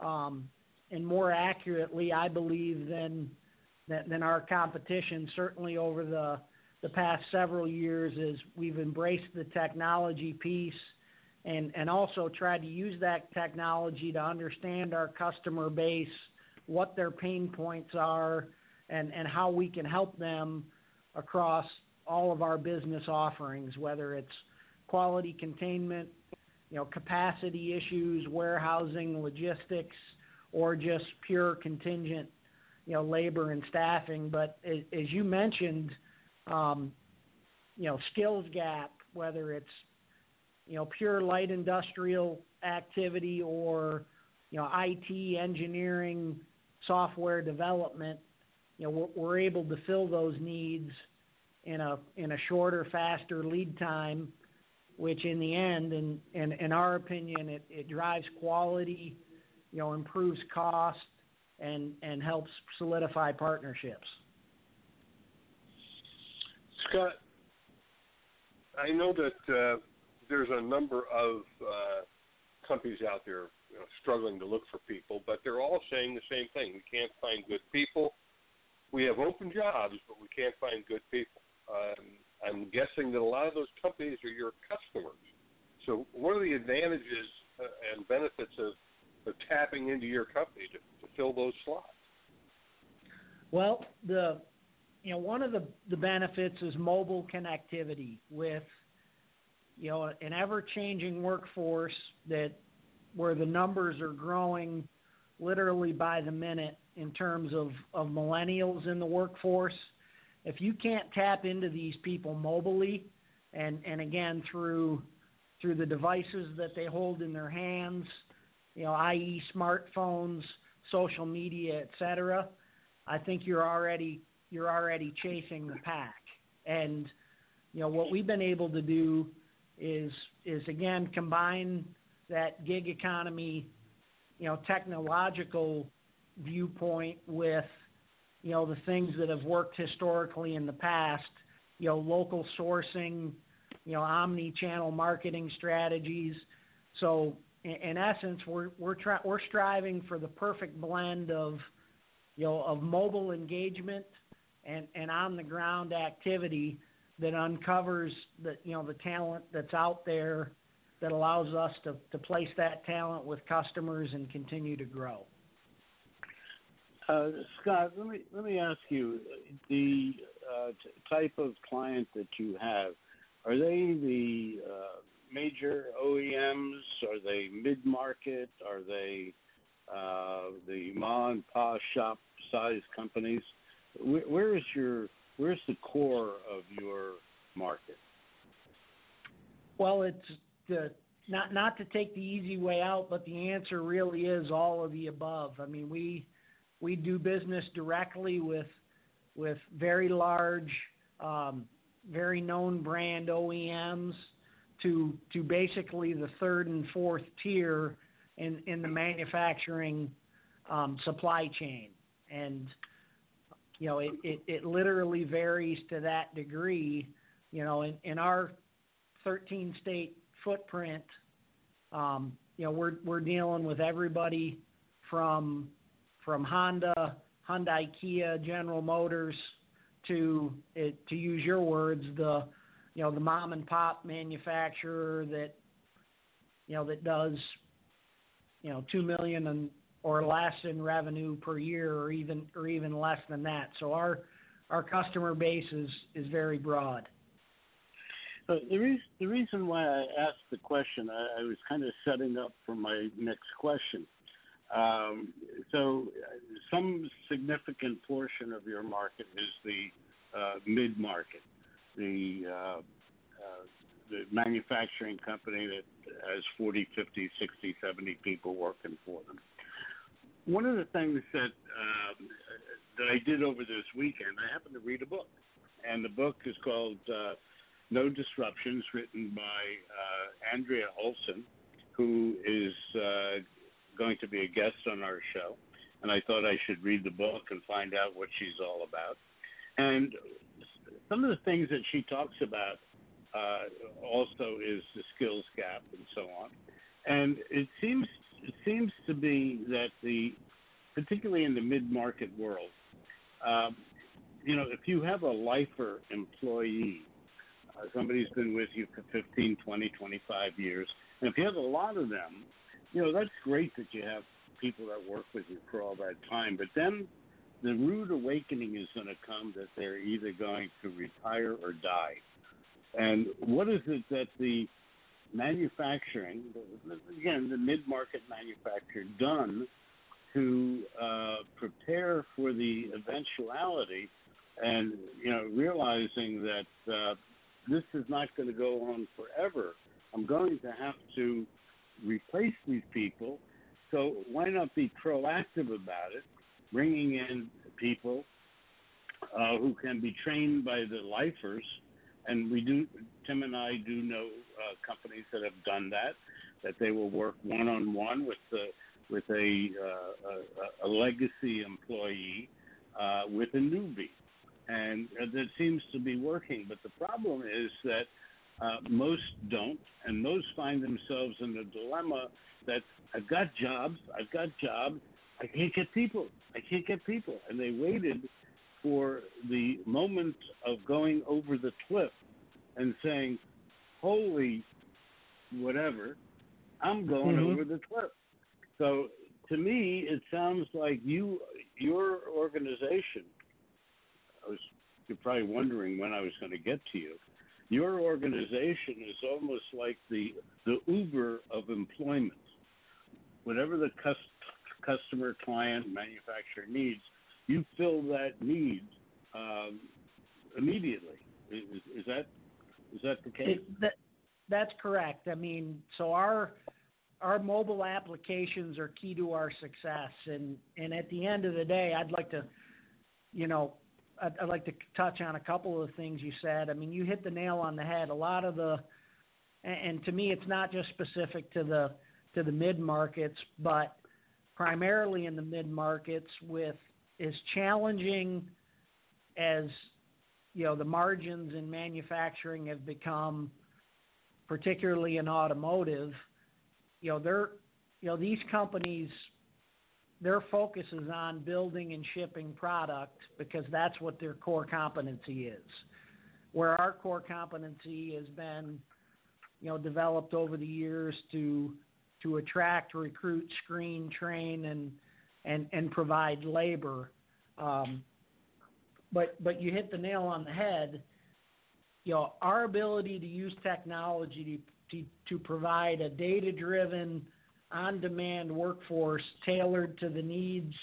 Speaker 9: um, and more accurately, I believe, than than, than our competition. Certainly over the the past several years, as we've embraced the technology piece and and also tried to use that technology to understand our customer base, what their pain points are, and and how we can help them across all of our business offerings, whether it's quality containment, you know, capacity issues, warehousing, logistics, or just pure contingent you know, labor and staffing. But as, as you mentioned, um, you know, skills gap, whether it's, you know, pure light industrial activity or, you know, IT, engineering, software development, you know, we're, we're able to fill those needs in a in a shorter, faster lead time, which in the end, in in, in our opinion, it, it drives quality, you know, improves cost, and and helps solidify partnerships.
Speaker 2: Scott, I know that uh, there's a number of uh, companies out there you know, struggling to look for people, but they're all saying the same thing: we can't find good people. We have open jobs, but we can't find good people. Um, I'm guessing that a lot of those companies are your customers. So, what are the advantages uh, and benefits of, of tapping into your company to fill those slots?
Speaker 9: Well, the you know one of the the benefits is mobile connectivity with you know an ever changing workforce that where the numbers are growing literally by the minute in terms of, of millennials in the workforce. If you can't tap into these people mobily and, and again through through the devices that they hold in their hands, you know, i.e. smartphones, social media, etc., I think you're already you're already chasing the pack. And you know what we've been able to do is is again combine that gig economy, you know, technological viewpoint with, you know, the things that have worked historically in the past, you know, local sourcing, you know, omni-channel marketing strategies. So in, essence, we're we're try, we're striving for the perfect blend of, you know, of mobile engagement and and on the ground activity that uncovers the you know the talent that's out there that allows us to, to place that talent with customers and continue to grow.
Speaker 3: Uh, Scott, let me let me ask you the uh, t- type of client that you have. Are they the uh, major OEMs? Are they mid market? Are they uh, the mom and pop shop size companies? Where, where is your where's the core of your market?
Speaker 9: Well, it's the not not to take the easy way out, but the answer really is all of the above. I mean, we we do business directly with with very large, um, very known brand OEMs to to basically the third and fourth tier in in the manufacturing um, supply chain, and you know it, it, it literally varies to that degree. You know, in, in our 13 state footprint, um, you know, we're we're dealing with everybody from from Honda, Hyundai, Kia, General Motors, to it, to use your words, the you know the mom and pop manufacturer that you know that does you know two million and or less in revenue per year, or even or even less than that. So our our customer base is is very broad.
Speaker 3: So the reason the reason why I asked the question, I, I was kind of setting up for my next question. Um, so some significant portion of your market is the uh, mid market, the uh, uh, the manufacturing company that has 40, 50, 60, 70 people working for them. One of the things that um, that I did over this weekend, I happened to read a book, and the book is called uh, no Disruptions, written by uh, Andrea Olson, who is uh, going to be a guest on our show. And I thought I should read the book and find out what she's all about. And some of the things that she talks about uh, also is the skills gap and so on. And it seems it seems to be that the particularly in the mid market world, um, you know, if you have a lifer employee uh, somebody's been with you for 15, 20, 25 years. And if you have a lot of them, you know, that's great that you have people that work with you for all that time. But then the rude awakening is going to come that they're either going to retire or die. And what is it that the manufacturing, again, the mid market manufacturer, done to uh, prepare for the eventuality and, you know, realizing that uh, this is not going to go on forever. I'm going to have to replace these people. So why not be proactive about it, bringing in people uh, who can be trained by the lifers? And we do, Tim and I do know uh, companies that have done that, that they will work one on one with the with a, uh, a, a legacy employee uh, with a newbie. And that seems to be working. But the problem is that uh, most don't, and most find themselves in the dilemma that I've got jobs, I've got jobs, I can't get people, I can't get people, and they waited for the moment of going over the cliff and saying, "Holy, whatever, I'm going mm-hmm. over the cliff." So to me, it sounds like you, your organization I was you're probably wondering when I was going to get to you. Your organization is almost like the the Uber of employment. Whatever the cus- customer, client, manufacturer needs, you fill that need um, immediately. Is, is, that is that the case?
Speaker 9: That, that's correct. I mean, so our our mobile applications are key to our success, and and at the end of the day, I'd like to, you know, I'd, I'd like to touch on a couple of things you said. I mean, you hit the nail on the head. A lot of the, and, and to me, it's not just specific to the to the mid markets, but primarily in the mid markets with as challenging as you know the margins in manufacturing have become particularly in automotive you know they're you know these companies their focus is on building and shipping product because that's what their core competency is. Where our core competency has been you know developed over the years to to attract recruit screen train and and and provide labor um, but but you hit the nail on the head you know our ability to use technology to, to to provide a data driven, on demand workforce tailored to the needs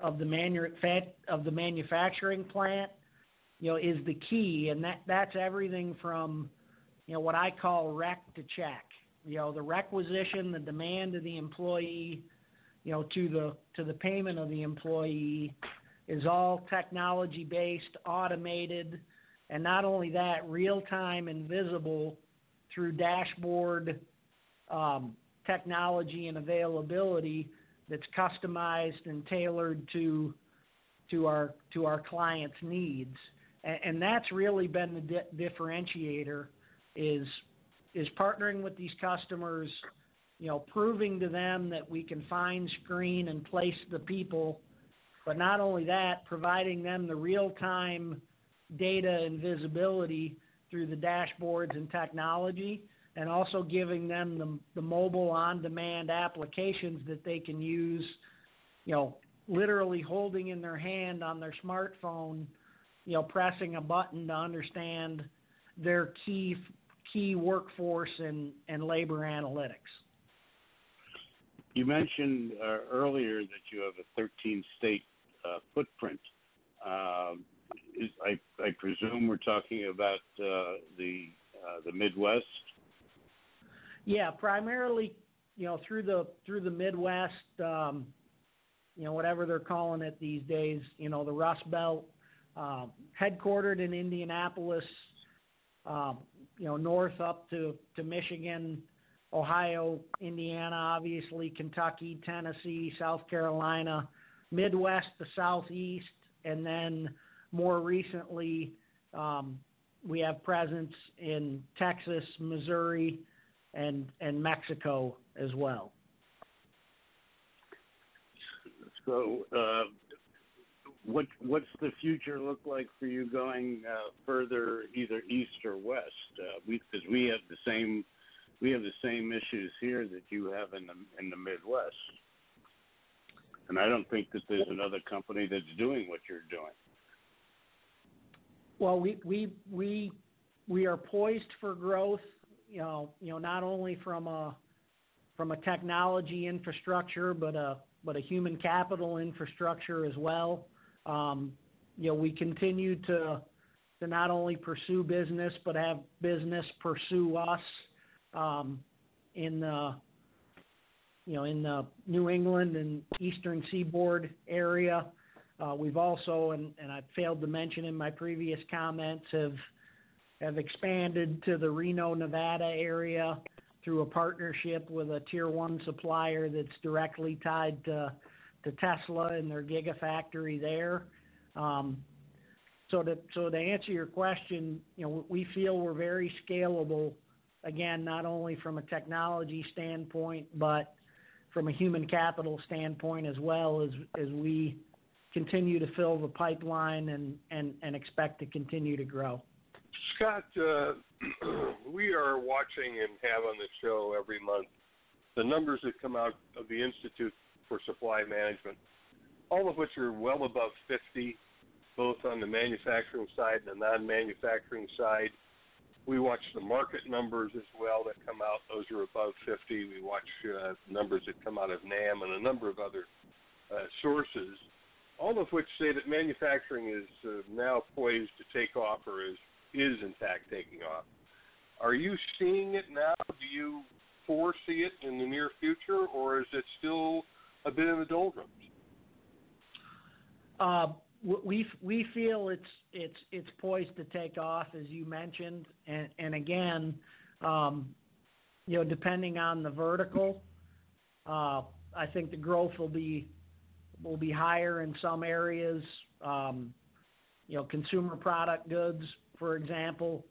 Speaker 9: of the, manu- of the manufacturing plant you know, is the key. And that, that's everything from, you know, what I call rec to check. You know, the requisition, the demand of the employee, you know, to the to the payment of the employee is all technology based, automated, and not only that, real time and visible through dashboard um, technology and availability that's customized and tailored to to our to our clients' needs, and, and that's really been the di- differentiator is is partnering with these customers, you know, proving to them that we can find, screen, and place the people, but not only that, providing them the real time data and visibility through the dashboards and technology, and also giving them the, the mobile on demand applications that they can use, you know, literally holding in their hand on their smartphone, you know, pressing a button to understand their key key workforce and, and labor analytics.
Speaker 3: You mentioned uh, earlier that you have a 13 state uh, footprint. Um, is, I, I presume we're talking about uh, the uh, the Midwest.
Speaker 9: Yeah, primarily, you know, through the through the Midwest, um, you know, whatever they're calling it these days, you know, the Rust Belt, uh, headquartered in Indianapolis, um, you know, north up to to Michigan, Ohio, Indiana, obviously Kentucky, Tennessee, South Carolina, Midwest, the Southeast, and then more recently, um, we have presence in Texas, Missouri, and and Mexico as well.
Speaker 3: So, uh, what what's the future look like for you going uh, further, either east or west? Uh, we because we have the same we have the same issues here that you have in the in the Midwest, and I don't think that there's another company that's doing what you're doing.
Speaker 9: Well, we we we we are poised for growth. You know, you know, not only from a from a technology infrastructure, but a but a human capital infrastructure as well. Um, you know, we continue to to not only pursue business, but have business pursue us um, in the you know in the New England and Eastern Seaboard area. Uh, we've also, and, and I failed to mention in my previous comments, have have expanded to the Reno, Nevada area through a partnership with a tier one supplier that's directly tied to to Tesla and their gigafactory there. Um, so to answer your question, you know, we feel we're very scalable. Again, not only from a technology standpoint, but from a human capital standpoint as well as as we continue to fill the pipeline and expect to continue to grow.
Speaker 2: Scott, uh, we are watching and have on the show every month the numbers that come out of the Institute for Supply Management, all of which are well above 50. both on the manufacturing side and the non-manufacturing side. We watch the market numbers as well that come out; those are above 50. We watch uh, numbers that come out of NAM and a number of other uh, sources, all of which say that manufacturing is uh, now poised to take off, or is is in fact taking off. Are you seeing it now? Do you foresee it in the near future, or is it still a bit in the doldrums?
Speaker 9: Uh, we we feel it's it's it's poised to take off, as you mentioned, and and again, um, you know, depending on the vertical, uh, I think the growth will be will be higher in some areas. Um, you know, consumer product goods, for example,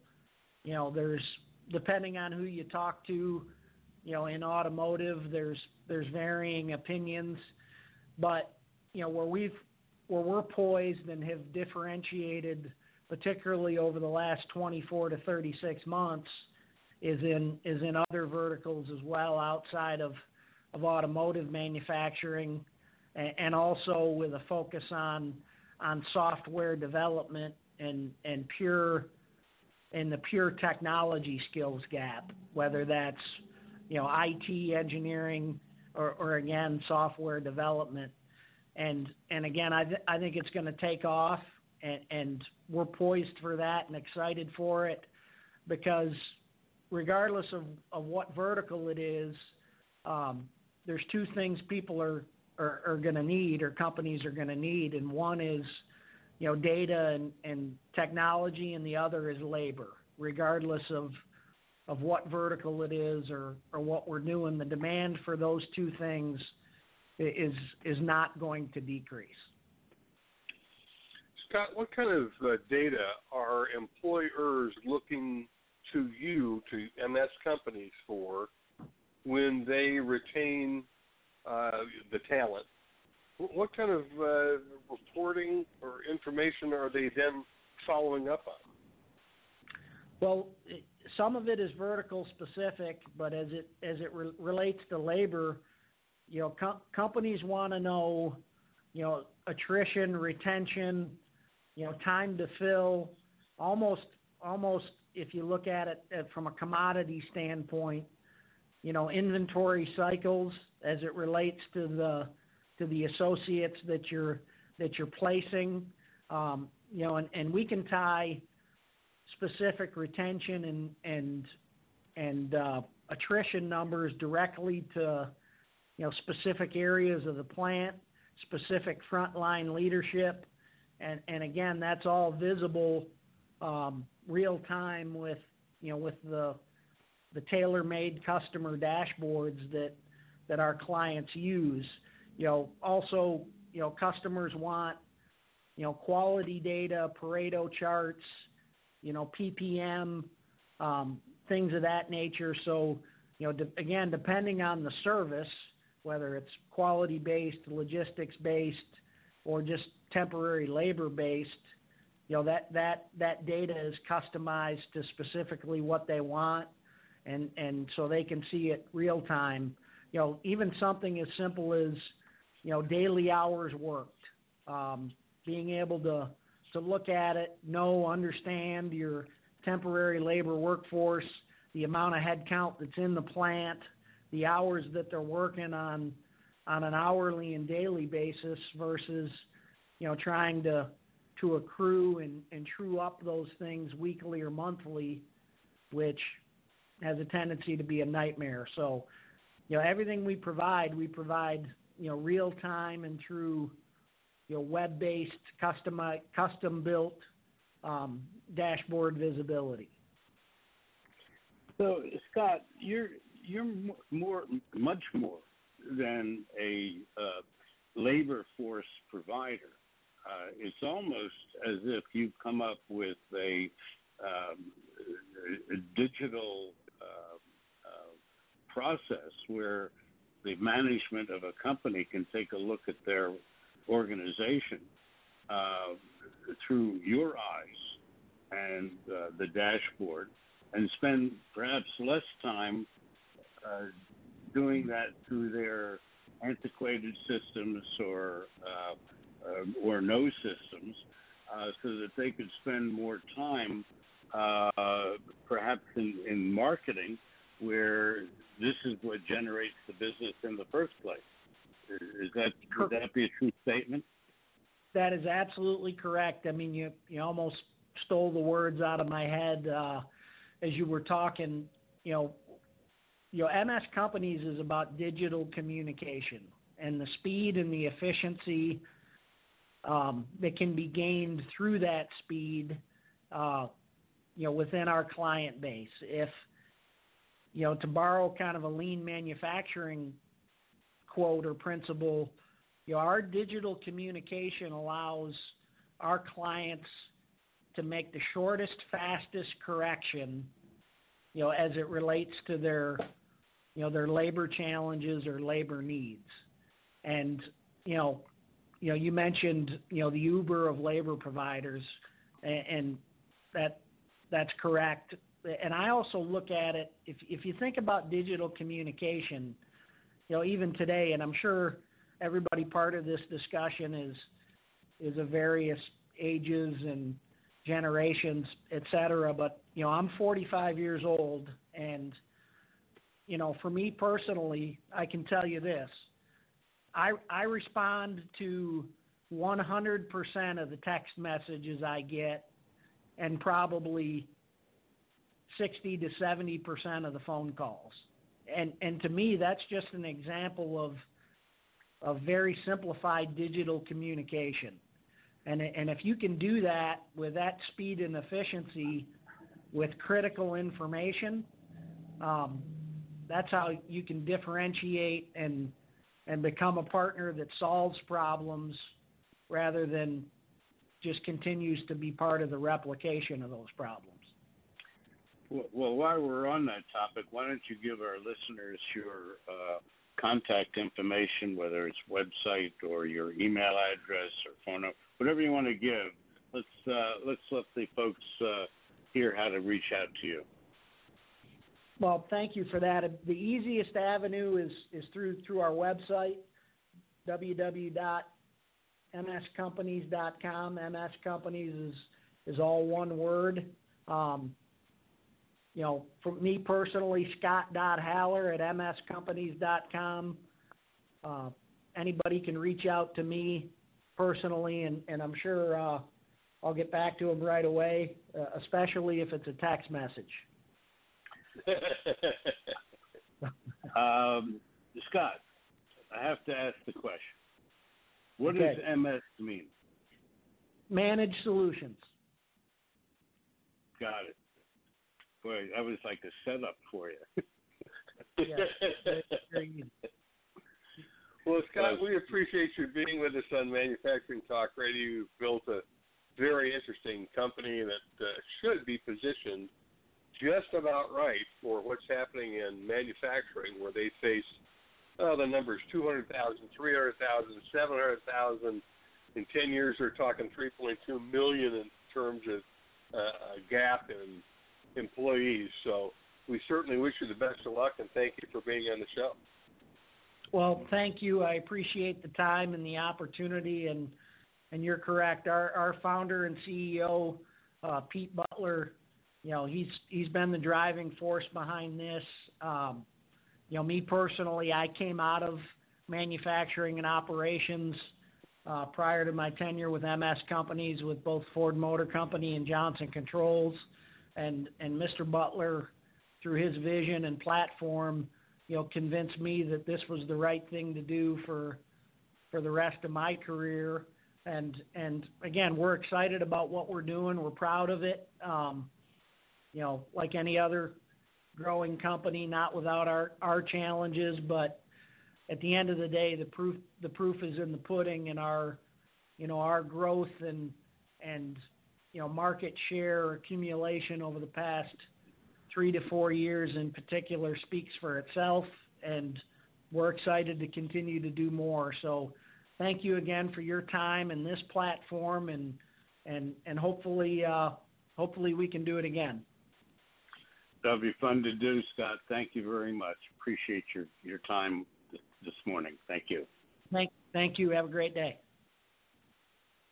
Speaker 9: you know, there's depending on who you talk to, you know, in automotive, there's there's varying opinions, but you know where we've where we're poised and have differentiated, particularly over the last 24 to 36 months, is in is in other verticals as well outside of of automotive manufacturing, and, and also with a focus on on software development and and pure in the pure technology skills gap, whether that's you know IT engineering or, or again software development, and and again I I think it's going to take off, and, and we're poised for that and excited for it, because regardless of, of what vertical it is, um, there's two things people are are, are going to need or companies are going to need, and one is you know, data and, and technology, and the other is labor, regardless of of what vertical it is or, or what we're doing. The demand for those two things is is not going to decrease.
Speaker 2: Scott, what kind of uh, data are employers looking to you to MS companies for when they retain uh, the talent what kind of uh, reporting or information are they then following up on?
Speaker 9: Well, some of it is vertical specific, but as it as it re- relates to labor, you know, com- companies want to know, you know, attrition, retention, you know, time to fill, almost almost if you look at it uh, from a commodity standpoint, you know, inventory cycles as it relates to the to the associates that you're that you're placing. Um, you know, and, and we can tie specific retention and and and uh, attrition numbers directly to you know specific areas of the plant, specific frontline leadership, and and again that's all visible um, real time with you know with the the tailor-made customer dashboards that that our clients use. You know, also, you know, customers want, you know, quality data, Pareto charts, you know, PPM, um, things of that nature. So, you know, de- again, depending on the service, whether it's quality based, logistics based, or just temporary labor based, you know, that, that, that data is customized to specifically what they want. And, and so they can see it real time. You know, even something as simple as, you know, daily hours worked, um, being able to to look at it, know, understand your temporary labor workforce, the amount of headcount that's in the plant, the hours that they're working on on an hourly and daily basis versus, you know, trying to to accrue and, and true up those things weekly or monthly, which has a tendency to be a nightmare. So, you know, everything we provide, we provide you know real time and through you know web based custom custom built um, dashboard visibility.
Speaker 3: So Scott, you're you're more much more than a uh, labor force provider. Uh, it's almost as if you've come up with a, um, a digital uh, uh, process where the management of a company can take a look at their organization uh, through your eyes and uh, the dashboard and spend perhaps less time uh, doing that through their antiquated systems or uh, uh, or no systems uh, so that they could spend more time, uh, perhaps in, in marketing, where this is what generates the business in the first place. Is that would that be a true statement?
Speaker 9: That is absolutely correct. I mean, you you almost stole the words out of my head uh, as you were talking. You know, you know, MS Companies is about digital communication and the speed and the efficiency um, that can be gained through that speed. Uh, you know, within our client base. If you know, to borrow kind of a lean manufacturing quote or principle, you know, our digital communication allows our clients to make the shortest, fastest correction, you know, as it relates to their, you know, their labor challenges or labor needs. And, you know, you know, you mentioned, you know, the Uber of labor providers, and, and that that's correct. And I also look at it if if you think about digital communication, you know, even today, and I'm sure everybody part of this discussion is is of various ages and generations, et cetera. But you know, I'm 45 years old, and you know, for me personally, I can tell you this: I I respond to 100% of the text messages I get, and probably 60 to 70% of the phone calls. And and to me, that's just an example of of very simplified digital communication. And and if you can do that with that speed and efficiency, with critical information, um, that's how you can differentiate and and become a partner that solves problems rather than just continues to be part of the replication of those problems.
Speaker 3: Well, while we're on that topic, why don't you give our listeners your uh, contact information, whether it's website or your email address or phone number, whatever you want to give. Let's uh, let's let the folks uh, hear how to reach out to you.
Speaker 9: Well, thank you for that. The easiest avenue is is through through our website, www.mscompanies.com. MS Companies is is all one word. Um, you know, for me personally, scott.haller at mscompanies.com. Uh, anybody can reach out to me personally, and, and I'm sure uh, I'll get back to them right away, uh, especially if it's a text message.
Speaker 3: um, Scott, I have to ask the question. What okay. does MS mean?
Speaker 9: Managed solutions.
Speaker 3: Got it. Boy, that was like a setup for you.
Speaker 2: well, Scott, we appreciate you being with us on Manufacturing Talk Radio. You've built a very interesting company that uh, should be positioned just about right for what's happening in manufacturing, where they face oh, the numbers 200,000, 300,000, 700,000. In 10 years, they're talking 3.2 million in terms of uh, a gap in employees. So we certainly wish you the best of luck and thank you for being on the show.
Speaker 9: Well, thank you. I appreciate the time and the opportunity, and and you're correct. Our our founder and CEO, uh, Pete Butler, you know, he's he's been the driving force behind this. Um, you know, me personally, I came out of manufacturing and operations uh, prior to my tenure with MS companies, with both Ford Motor Company and Johnson Controls, and and Mr. Butler, through his vision and platform, you know, convinced me that this was the right thing to do for for the rest of my career. And and again, we're excited about what we're doing. We're proud of it. Um, you know, like any other growing company, not without our, our challenges, but at the end of the day, the proof the proof is in the pudding, and our you know our growth and and you know market share accumulation over the past three to four years in particular speaks for itself, and we're excited to continue to do more. So, thank you again for your time and this platform, and and and hopefully uh, hopefully we can do it again.
Speaker 3: That'll be fun to do, Scott. Thank you very much. Appreciate your, your time this morning. Thank you.
Speaker 9: Thank, thank you. Have a great day.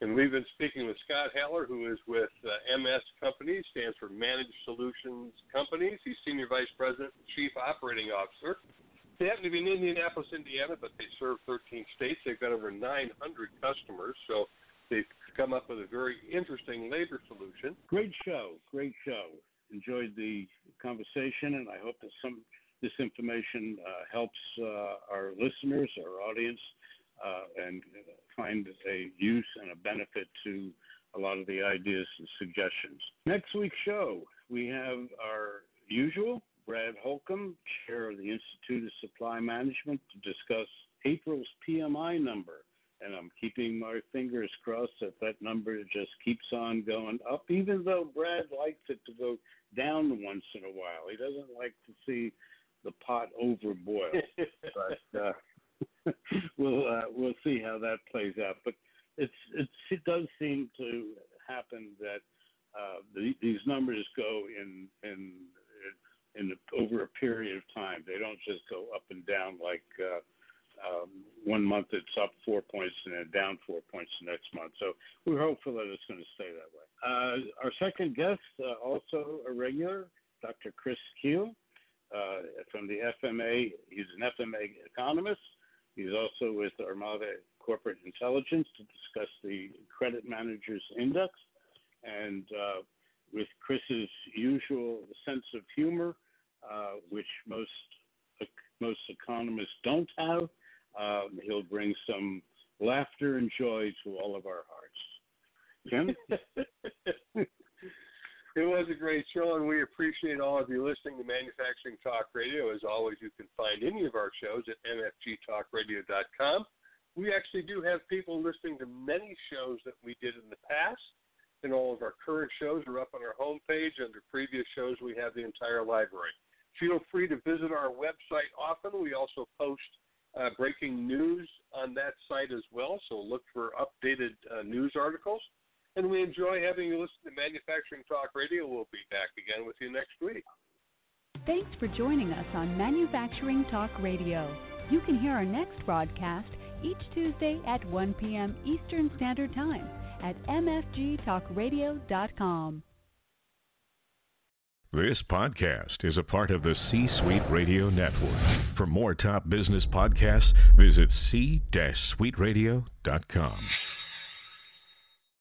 Speaker 2: And we've been speaking with Scott Haller, who is with uh, MS Companies, stands for Managed Solutions Companies. He's Senior Vice President and Chief Operating Officer. They happen to be in Indianapolis, Indiana, but they serve 13 states. They've got over 900 customers, so they've come up with a very interesting labor solution.
Speaker 3: Great show, great show. Enjoyed the conversation, and I hope that some this information uh, helps uh, our listeners, our audience, and find a use and a benefit to a lot of the ideas and suggestions. Next week's show, we have our usual Brad Holcomb, chair of the Institute of Supply Management, to discuss April's PMI number. And I'm keeping my fingers crossed that that number just keeps on going up, even though Brad likes it to go down once in a while. He doesn't like to see the pot overboil. but uh, we'll uh, we'll see how that plays out. But it's, it's it does seem to happen that uh, the, these numbers go in in in over a period of time. They don't just go up and down like uh, um, one month it's up four points and then down four points the next month. So we're hopeful that it's going to stay that way. Uh, our second guest, uh, also a regular, Dr. Chris Kuehl uh, from the FMA. He's an FMA economist. He's also with Armada Corporate Intelligence to discuss the Credit Managers Index. And uh, with Chris's usual sense of humor, uh, which most most economists don't have. Um, he'll bring some laughter and joy to all of our hearts. Jim?
Speaker 2: it was a great show, and we appreciate all of you listening to Manufacturing Talk Radio. As always, you can find any of our shows at mfgtalkradio.com. We actually do have people listening to many shows that we did in the past, and all of our current shows are up on our homepage. Under previous shows, we have the entire library. Feel free to visit our website often. We also post uh, breaking news on that site as well, so look for updated uh, news articles. And we enjoy having you listen to Manufacturing Talk Radio. We'll be back again with you next week.
Speaker 5: Thanks for joining us on Manufacturing Talk Radio. You can hear our next broadcast each Tuesday at 1 p.m. Eastern Standard Time at mfgtalkradio.com.
Speaker 10: This podcast is a part of the C Suite Radio Network. For more top business podcasts, visit c-suiteradio.com.